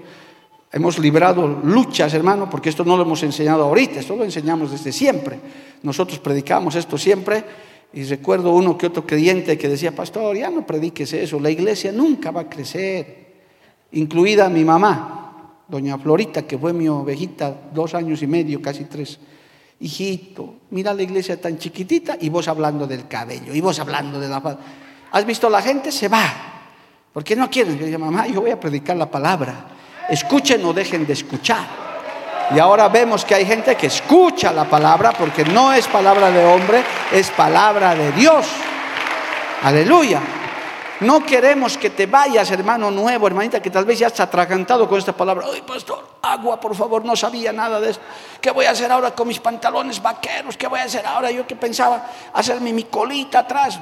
Hemos librado luchas, hermano, porque esto no lo hemos enseñado ahorita, esto lo enseñamos desde siempre. Nosotros predicamos esto siempre y recuerdo uno que otro creyente que decía, pastor, ya no prediques eso, la iglesia nunca va a crecer, incluida mi mamá, doña Florita, que fue mi ovejita dos años y medio, casi tres. Hijito, mira la iglesia tan chiquitita y vos hablando del cabello, y vos hablando de la ¿Has visto la gente? Se va. Porque no quieren. Yo digo, mamá, yo voy a predicar la palabra. Escuchen o dejen de escuchar. Y ahora vemos que hay gente que escucha la palabra porque no es palabra de hombre, es palabra de Dios. Aleluya. No queremos que te vayas, hermano nuevo, hermanita, que tal vez ya está atragantado con esta palabra. Ay, pastor, agua, por favor, no sabía nada de esto. ¿Qué voy a hacer ahora con mis pantalones vaqueros? ¿Qué voy a hacer ahora? Yo que pensaba hacerme mi colita atrás.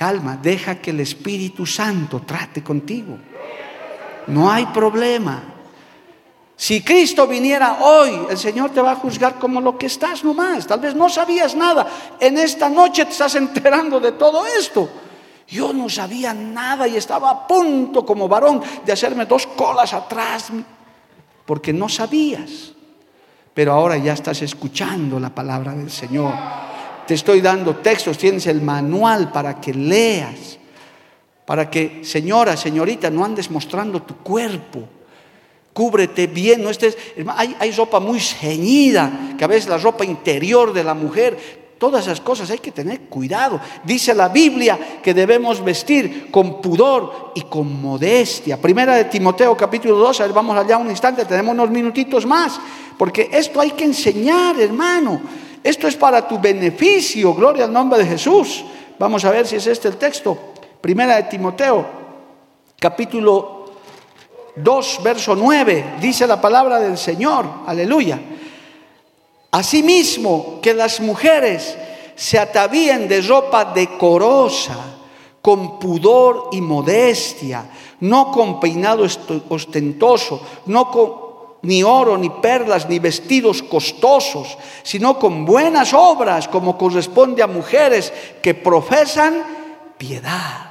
Calma, deja que el Espíritu Santo trate contigo. No hay problema. Si Cristo viniera hoy, el Señor te va a juzgar como lo que estás nomás. Tal vez no sabías nada. En esta noche te estás enterando de todo esto. Yo no sabía nada y estaba a punto como varón de hacerme dos colas atrás porque no sabías. Pero ahora ya estás escuchando la palabra del Señor. Te estoy dando textos, tienes el manual para que leas, para que, señora, señorita, no andes mostrando tu cuerpo. Cúbrete bien, no estés. Hay, ropa muy ceñida, que a veces la ropa interior de la mujer, todas esas cosas hay que tener cuidado. Dice la Biblia que debemos vestir con pudor y con modestia. Primera de Timoteo capítulo 2, a ver, vamos allá un instante, tenemos unos minutitos más, porque esto hay que enseñar, hermano. Esto es para tu beneficio, gloria al nombre de Jesús. Vamos a ver si es este el texto. Primera de Timoteo, capítulo 2, verso 9, dice la palabra del Señor, aleluya. Asimismo, que las mujeres se atavíen de ropa decorosa, con pudor y modestia, no con peinado ostentoso, no con ni oro, ni perlas, ni vestidos costosos, sino con buenas obras, como corresponde a mujeres que profesan piedad.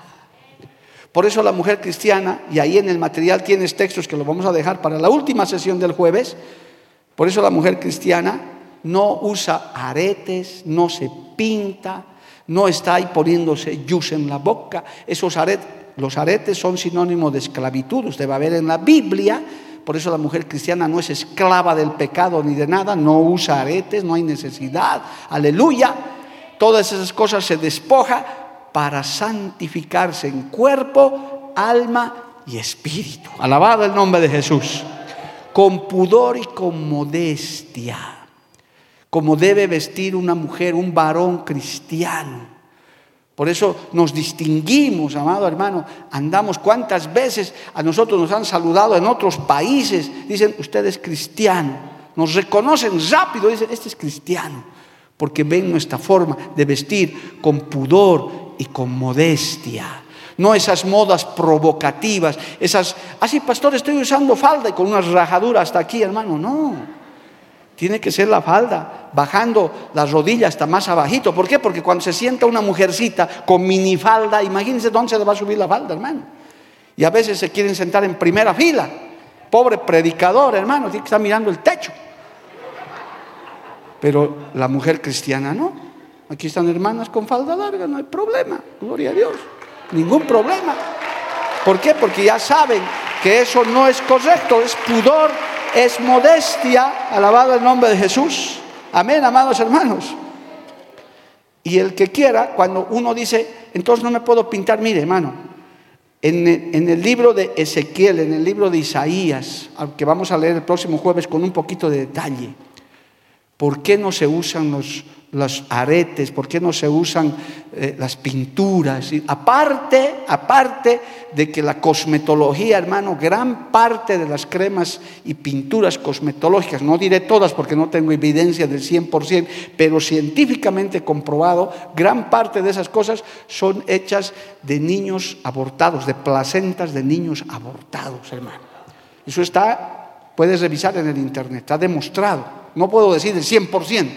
Por eso la mujer cristiana, y ahí en el material tienes textos que lo vamos a dejar para la última sesión del jueves, por eso la mujer cristiana no usa aretes, no se pinta, no está ahí poniéndose yus en la boca. Esos aretes, los aretes son sinónimo de esclavitud. Usted va a ver en la Biblia por eso la mujer cristiana no es esclava del pecado ni de nada, no usa aretes, no hay necesidad. Aleluya. Todas esas cosas se despoja para santificarse en cuerpo, alma y espíritu. Alabado el nombre de Jesús. Con pudor y con modestia. Como debe vestir una mujer, un varón cristiano por eso nos distinguimos, amado hermano. Andamos cuántas veces a nosotros nos han saludado en otros países. Dicen, usted es cristiano. Nos reconocen rápido, dicen, este es cristiano. Porque ven nuestra forma de vestir con pudor y con modestia. No esas modas provocativas, esas, así ah, pastor, estoy usando falda y con una rajadura hasta aquí, hermano. No. Tiene que ser la falda, bajando las rodillas hasta más abajito. ¿Por qué? Porque cuando se sienta una mujercita con minifalda, imagínense dónde se le va a subir la falda, hermano. Y a veces se quieren sentar en primera fila. Pobre predicador, hermano, tiene que estar mirando el techo. Pero la mujer cristiana no. Aquí están hermanas con falda larga, no hay problema. Gloria a Dios. Ningún problema. ¿Por qué? Porque ya saben que eso no es correcto, es pudor, es modestia, alabado el nombre de Jesús. Amén, amados hermanos. Y el que quiera, cuando uno dice, entonces no me puedo pintar, mire hermano, en el, en el, libro de Ezequiel, en el libro de Isaías, que vamos a leer el próximo jueves con un poquito de detalle, ¿por qué no se usan los, aretes, por qué no se usan eh, las pinturas. Aparte, aparte de que la cosmetología, hermano, gran parte de las cremas y pinturas cosmetológicas, no diré todas porque no tengo evidencia del 100%, pero científicamente comprobado, gran parte de esas cosas son hechas de niños abortados, de placentas de niños abortados, hermano. Eso está, puedes revisar en el internet, está demostrado. No puedo decir el 100%,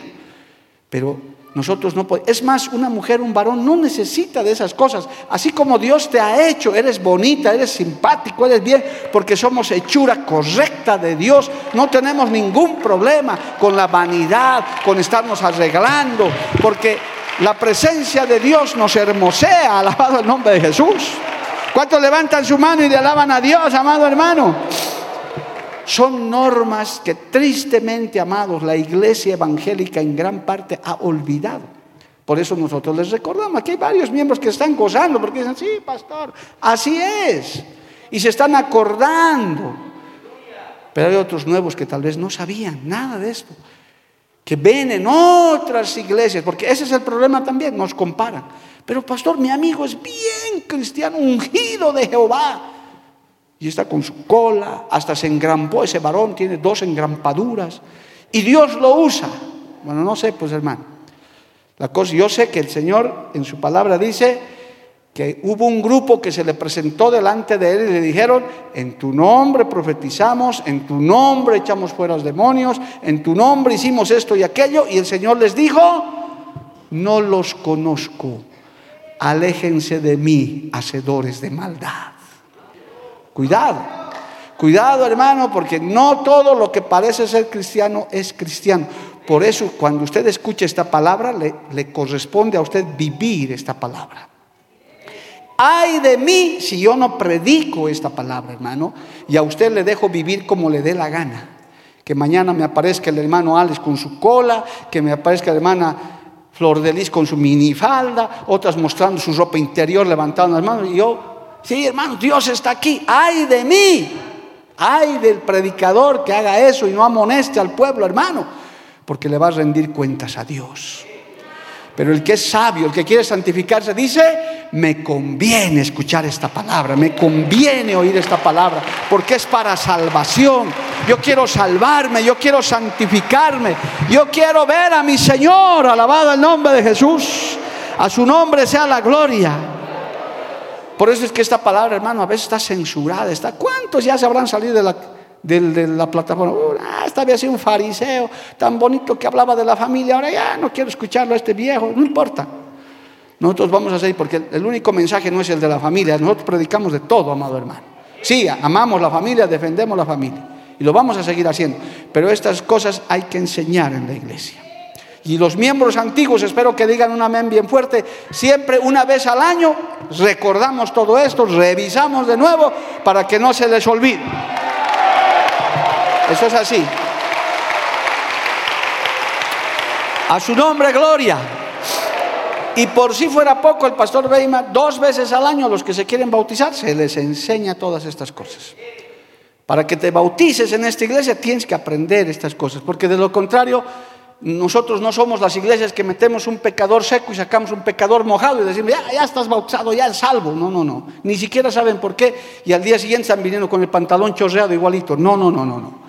pero nosotros no podemos. Es más, una mujer, un varón no necesita de esas cosas. Así como Dios te ha hecho, eres bonita, eres simpático, eres bien, porque somos hechura correcta de Dios. No tenemos ningún problema con la vanidad, con estarnos arreglando, porque la presencia de Dios nos hermosea, alabado el nombre de Jesús. ¿Cuántos levantan su mano y le alaban a Dios, amado hermano? Son normas que tristemente, amados, la iglesia evangélica en gran parte ha olvidado. Por eso nosotros les recordamos, aquí hay varios miembros que están gozando porque dicen, sí, pastor, así es. Y se están acordando. Pero hay otros nuevos que tal vez no sabían nada de esto. Que ven en otras iglesias, porque ese es el problema también, nos comparan. Pero pastor, mi amigo es bien cristiano, ungido de Jehová y está con su cola, hasta se engrampó ese varón, tiene dos engrampaduras, y Dios lo usa. Bueno, no sé, pues hermano. La cosa, yo sé que el Señor en su palabra dice que hubo un grupo que se le presentó delante de él y le dijeron, en tu nombre profetizamos, en tu nombre echamos fuera los demonios, en tu nombre hicimos esto y aquello, y el Señor les dijo, no los conozco, aléjense de mí, hacedores de maldad. Cuidado, cuidado hermano, porque no todo lo que parece ser cristiano es cristiano. Por eso cuando usted escuche esta palabra, le, le corresponde a usted vivir esta palabra. Ay de mí si yo no predico esta palabra, hermano, y a usted le dejo vivir como le dé la gana. Que mañana me aparezca el hermano Alex con su cola, que me aparezca la hermana Flor de Lis con su minifalda, otras mostrando su ropa interior, levantando las manos, y yo Sí, hermano, Dios está aquí. Ay de mí. Ay del predicador que haga eso y no amoneste al pueblo, hermano. Porque le va a rendir cuentas a Dios. Pero el que es sabio, el que quiere santificarse, dice, me conviene escuchar esta palabra, me conviene oír esta palabra, porque es para salvación. Yo quiero salvarme, yo quiero santificarme, yo quiero ver a mi Señor, alabado el nombre de Jesús. A su nombre sea la gloria. Por eso es que esta palabra, hermano, a veces está censurada. Está, ¿Cuántos ya se habrán salido de la, plataforma? ah, esta vez un fariseo tan bonito que hablaba de la familia. Ahora ya no quiero escucharlo a este viejo. No importa. Nosotros vamos a seguir porque el único mensaje no es el de la familia. Nosotros predicamos de todo, amado hermano. Sí, amamos la familia, defendemos la familia. Y lo vamos a seguir haciendo. Pero estas cosas hay que enseñar en la iglesia. Y los miembros antiguos, espero que digan un amén bien fuerte, siempre una vez al año recordamos todo esto, revisamos de nuevo para que no se les olvide. Eso es así. A su nombre, gloria. Y por si fuera poco, el pastor Beima, dos veces al año, los que se quieren bautizar, se les enseña todas estas cosas. Para que te bautices en esta iglesia, tienes que aprender estas cosas, porque de lo contrario, nosotros no somos las iglesias que metemos un pecador seco y sacamos un pecador mojado y decimos, ya, ya estás bautizado, ya es salvo. No, no, no. Ni siquiera saben por qué. Y al día siguiente están viniendo con el pantalón chorreado igualito. No, no, no, no, no.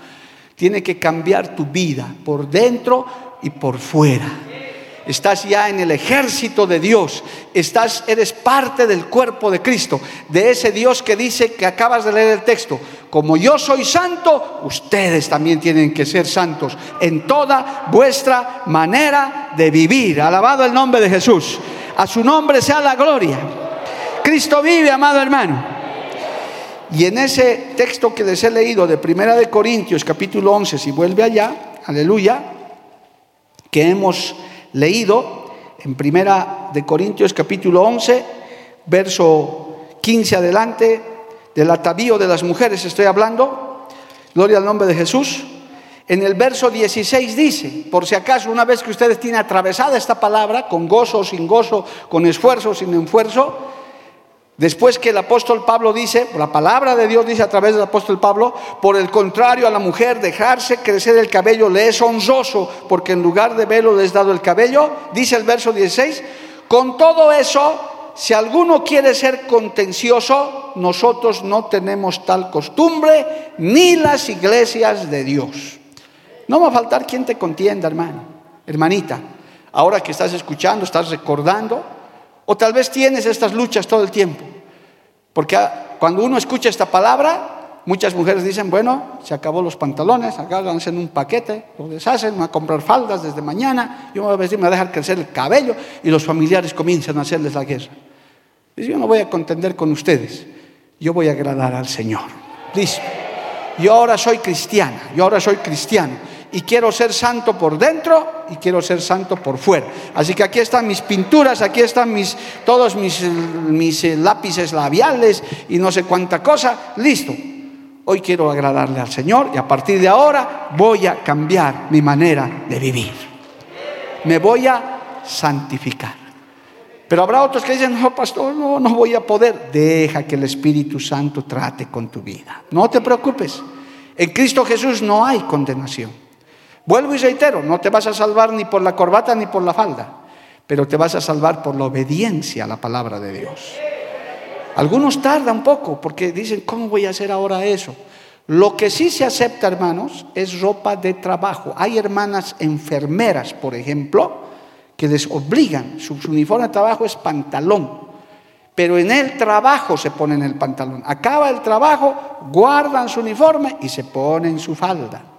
Tiene que cambiar tu vida por dentro y por fuera estás ya en el ejército de Dios, estás, eres parte del cuerpo de Cristo, de ese Dios que dice que acabas de leer el texto, como yo soy santo, ustedes también tienen que ser santos en toda vuestra manera de vivir. Alabado el nombre de Jesús. A su nombre sea la gloria. Cristo vive, amado hermano. Y en ese texto que les he leído de Primera de Corintios, capítulo 11, si vuelve allá, aleluya, que hemos leído en Primera de Corintios capítulo 11, verso 15 adelante, del atavío de las mujeres estoy hablando, gloria al nombre de Jesús. En el verso 16 dice, por si acaso una vez que ustedes tienen atravesada esta palabra, con gozo o sin gozo, con esfuerzo o sin esfuerzo, después que el apóstol Pablo dice, la palabra de Dios dice a través del apóstol Pablo, por el contrario a la mujer dejarse crecer el cabello le es honroso, porque en lugar de velo le es dado el cabello, dice el verso 16, con todo eso si alguno quiere ser contencioso, nosotros no tenemos tal costumbre, ni las iglesias de Dios. No va a faltar quien te contienda, hermano, hermanita. Ahora que estás escuchando, estás recordando, o tal vez tienes estas luchas todo el tiempo. Porque cuando uno escucha esta palabra, Muchas mujeres dicen, bueno, se acabó los pantalones, acá hacen un paquete, lo deshacen, van a comprar faldas desde mañana, yo me voy a vestir, me voy a dejar crecer el cabello y los familiares comienzan a hacerles la guerra. Dice, yo no voy a contender con ustedes, yo voy a agradar al Señor. Listo. Yo ahora soy cristiana, yo ahora soy cristiano y quiero ser santo por dentro y quiero ser santo por fuera. Así que aquí están mis pinturas, aquí están mis, todos mis, mis eh, lápices labiales y no sé cuánta cosa. Listo, Hoy quiero agradarle al Señor y a partir de ahora voy a cambiar mi manera de vivir. Me voy a santificar. Pero habrá otros que dicen, no, pastor, no, no voy a poder. Deja que el Espíritu Santo trate con tu vida. No te preocupes. En Cristo Jesús no hay condenación. Vuelvo y reitero, no te vas a salvar ni por la corbata ni por la falda, pero te vas a salvar por la obediencia a la palabra de Dios. Algunos tardan un poco porque dicen, ¿cómo voy a hacer ahora eso? Lo que sí se acepta, hermanos, es ropa de trabajo. Hay hermanas enfermeras, por ejemplo, que les obligan, su, uniforme de trabajo es pantalón, pero en el trabajo se ponen el pantalón. Acaba el trabajo, guardan su uniforme y se ponen su falda.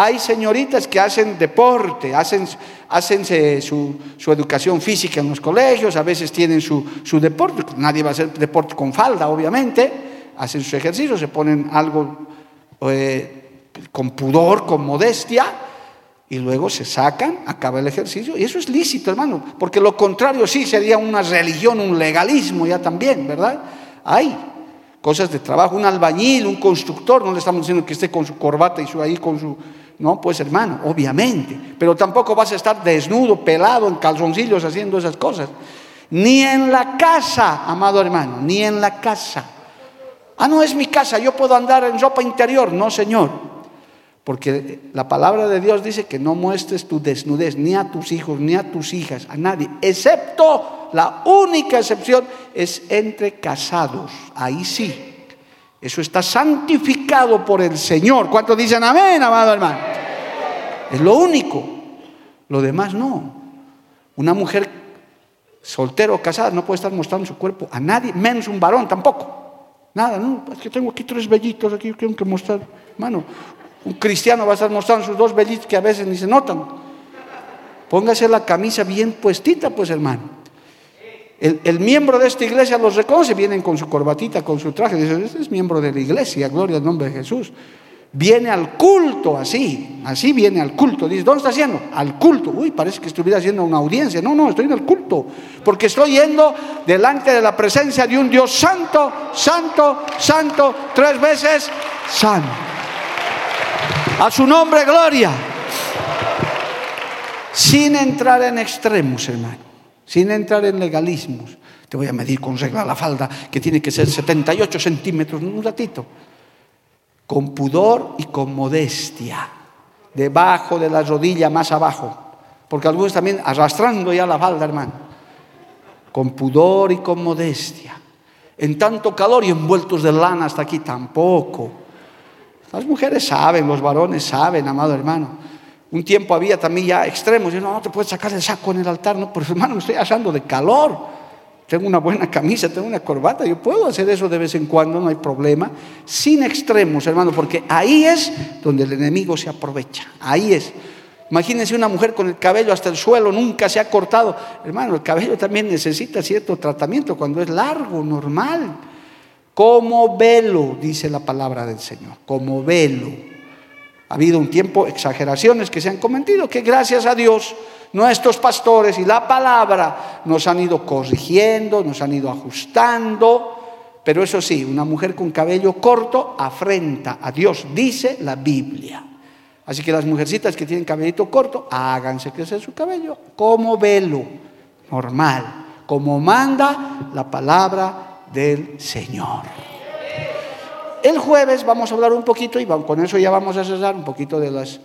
Hay señoritas que hacen deporte, hacen, su, educación física en los colegios, a veces tienen su, deporte, nadie va a hacer deporte con falda, obviamente, hacen sus ejercicios, se ponen algo eh, con pudor, con modestia, y luego se sacan, acaba el ejercicio, y eso es lícito, hermano, porque lo contrario sí sería una religión, un legalismo ya también, ¿verdad? Hay cosas de trabajo, un albañil, un constructor, no le estamos diciendo que esté con su corbata y su, ahí con su no, pues hermano, obviamente. Pero tampoco vas a estar desnudo, pelado, en calzoncillos haciendo esas cosas. Ni en la casa, amado hermano, ni en la casa. Ah, no es mi casa, yo puedo andar en ropa interior. No, Señor. Porque la palabra de Dios dice que no muestres tu desnudez ni a tus hijos, ni a tus hijas, a nadie. Excepto, la única excepción es entre casados. Ahí sí. Eso está santificado por el Señor. ¿Cuántos dicen amén, amado hermano? Es lo único. Lo demás no. Una mujer soltera o casada no puede estar mostrando su cuerpo a nadie, menos un varón tampoco. Nada, no, es que tengo aquí tres vellitos aquí que tengo que mostrar. Hermano, un cristiano va a estar mostrando sus dos vellitos que a veces ni se notan. Póngase la camisa bien puestita, pues hermano. El, miembro de esta iglesia los reconoce, vienen con su corbatita, con su traje, dicen, este es miembro de la iglesia, gloria al nombre de Jesús. Viene al culto así, así viene al culto. Dice, ¿dónde está haciendo? Al culto. Uy, parece que estuviera haciendo una audiencia. No, no, estoy en el culto. Porque estoy yendo delante de la presencia de un Dios santo, santo, santo, tres veces santo. A su nombre, gloria. Sin entrar en extremos, hermano sin entrar en legalismos. Te voy a medir con regla la falda, que tiene que ser 78 centímetros, un ratito. Con pudor y con modestia, debajo de la rodilla, más abajo. Porque algunos también arrastrando ya la falda, hermano. Con pudor y con modestia. En tanto calor y envueltos de lana hasta aquí, tampoco. Las mujeres saben, los varones saben, amado hermano. Un tiempo había también ya extremos. Yo, no, no te puedes sacar el saco en el altar. No, pero hermano, me estoy asando de calor. Tengo una buena camisa, tengo una corbata. Yo puedo hacer eso de vez en cuando, no hay problema. Sin extremos, hermano, porque ahí es donde el enemigo se aprovecha. Ahí es. Imagínense una mujer con el cabello hasta el suelo, nunca se ha cortado. Hermano, el cabello también necesita cierto tratamiento cuando es largo, normal. Como velo, dice la palabra del Señor, como velo. Ha habido un tiempo exageraciones que se han cometido, que gracias a Dios nuestros pastores y la palabra nos han ido corrigiendo, nos han ido ajustando, Pero eso sí, una mujer con cabello corto afrenta a Dios, dice la Biblia. Así que las mujercitas que tienen cabellito corto, háganse crecer su cabello como velo, normal, como manda la palabra del Señor. El jueves vamos a hablar un poquito, y con eso ya vamos a cerrar un poquito de las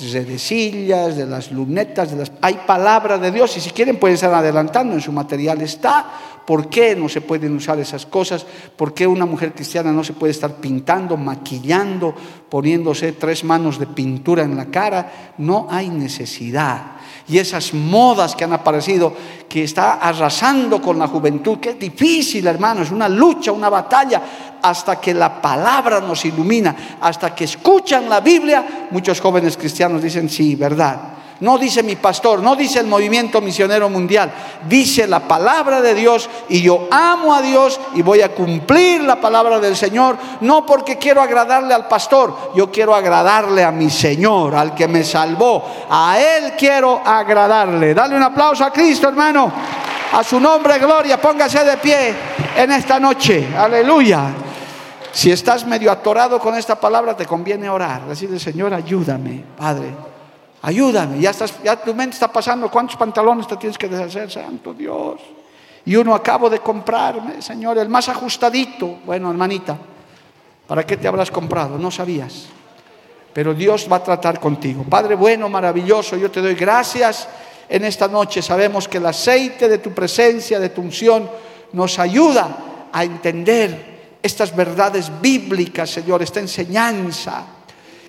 redecillas, de las lunetas, de las... hay palabra de Dios y si quieren pueden estar adelantando, en su material está, ¿por qué no se pueden usar esas cosas? ¿Por qué una mujer cristiana no se puede estar pintando, maquillando, poniéndose tres manos de pintura en la cara? No hay necesidad y esas modas que han aparecido, que está arrasando con la juventud, que es difícil, hermano, es una lucha, una batalla, hasta que la palabra nos ilumina, hasta que escuchan la Biblia, muchos jóvenes cristianos dicen, sí, verdad, no dice mi pastor, no dice el movimiento misionero mundial, dice la palabra de Dios y yo amo a Dios y voy a cumplir la palabra del Señor, no porque quiero agradarle al pastor, yo quiero agradarle a mi Señor, al que me salvó, a Él quiero agradarle. Dale un aplauso a Cristo, hermano, a su nombre, gloria, póngase de pie en esta noche, aleluya. Si estás medio atorado con esta palabra, te conviene orar. Decirle, Señor, ayúdame, Padre. Ayúdame, ya, tu mente está pasando, ¿cuántos pantalones te tienes que deshacer, Santo Dios? Y uno acabo de comprarme, Señor, el más ajustadito. Bueno, hermanita, ¿para qué te habrás comprado? No sabías. Pero Dios va a tratar contigo. Padre bueno, maravilloso, yo te doy gracias en esta noche. Sabemos que el aceite de tu presencia, de tu unción, nos ayuda a entender estas verdades bíblicas, Señor, esta enseñanza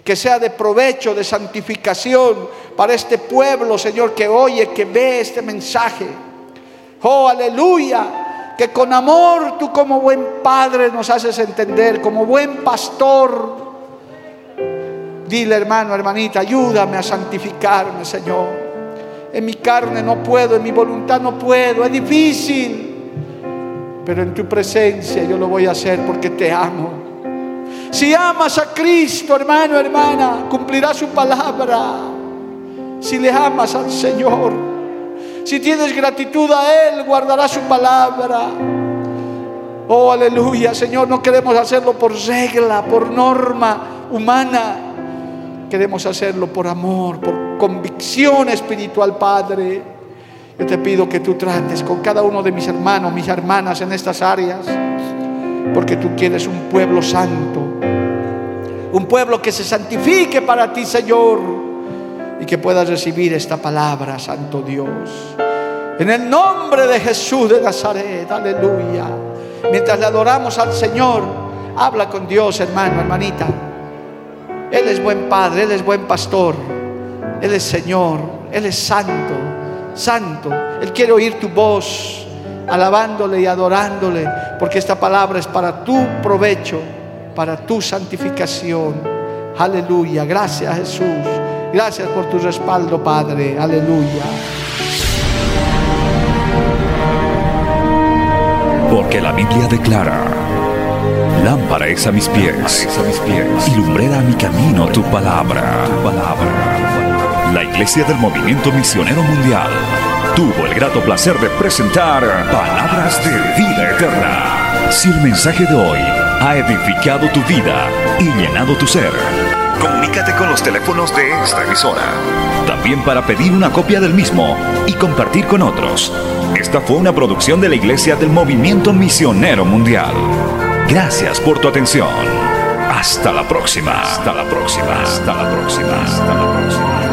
que sea de provecho, de santificación para este pueblo, Señor, que oye, que ve este mensaje. Oh, aleluya, que con amor tú como buen padre nos haces entender, como buen pastor. Dile, hermano, hermanita, ayúdame a santificarme, Señor. En mi carne no puedo, en mi voluntad no puedo, es difícil. Pero en tu presencia yo lo voy a hacer porque te amo si amas a Cristo, hermano, hermana, cumplirá su palabra. Si le amas al Señor, si tienes gratitud a Él, guardará su palabra. Oh, aleluya, Señor, no queremos hacerlo por regla, por norma humana. Queremos hacerlo por amor, por convicción espiritual, Padre. Yo te pido que tú trates con cada uno de mis hermanos, mis hermanas en estas áreas porque tú quieres un pueblo santo, un pueblo que se santifique para ti, Señor, y que puedas recibir esta palabra, Santo Dios. En el nombre de Jesús de Nazaret, aleluya. Mientras le adoramos al Señor, habla con Dios, hermano, hermanita. Él es buen Padre, Él es buen pastor, Él es Señor, Él es santo, santo. Él quiere oír tu voz alabándole y adorándole, porque esta palabra es para tu provecho, para tu santificación. Aleluya. Gracias Jesús. Gracias por tu respaldo, Padre. Aleluya. Porque la Biblia declara, lámpara es a mis pies, a y lumbrera a mi camino. Tu palabra. La Iglesia del Movimiento Misionero Mundial tuvo el grato placer de presentar Palabras de Vida Eterna. Si el mensaje de hoy ha edificado tu vida y llenado tu ser, comunícate con los teléfonos de esta emisora. También para pedir una copia del mismo y compartir con otros. Esta fue una producción de la Iglesia del Movimiento Misionero Mundial. Gracias por tu atención. Hasta la próxima. Hasta la próxima. Hasta la próxima. Hasta la próxima.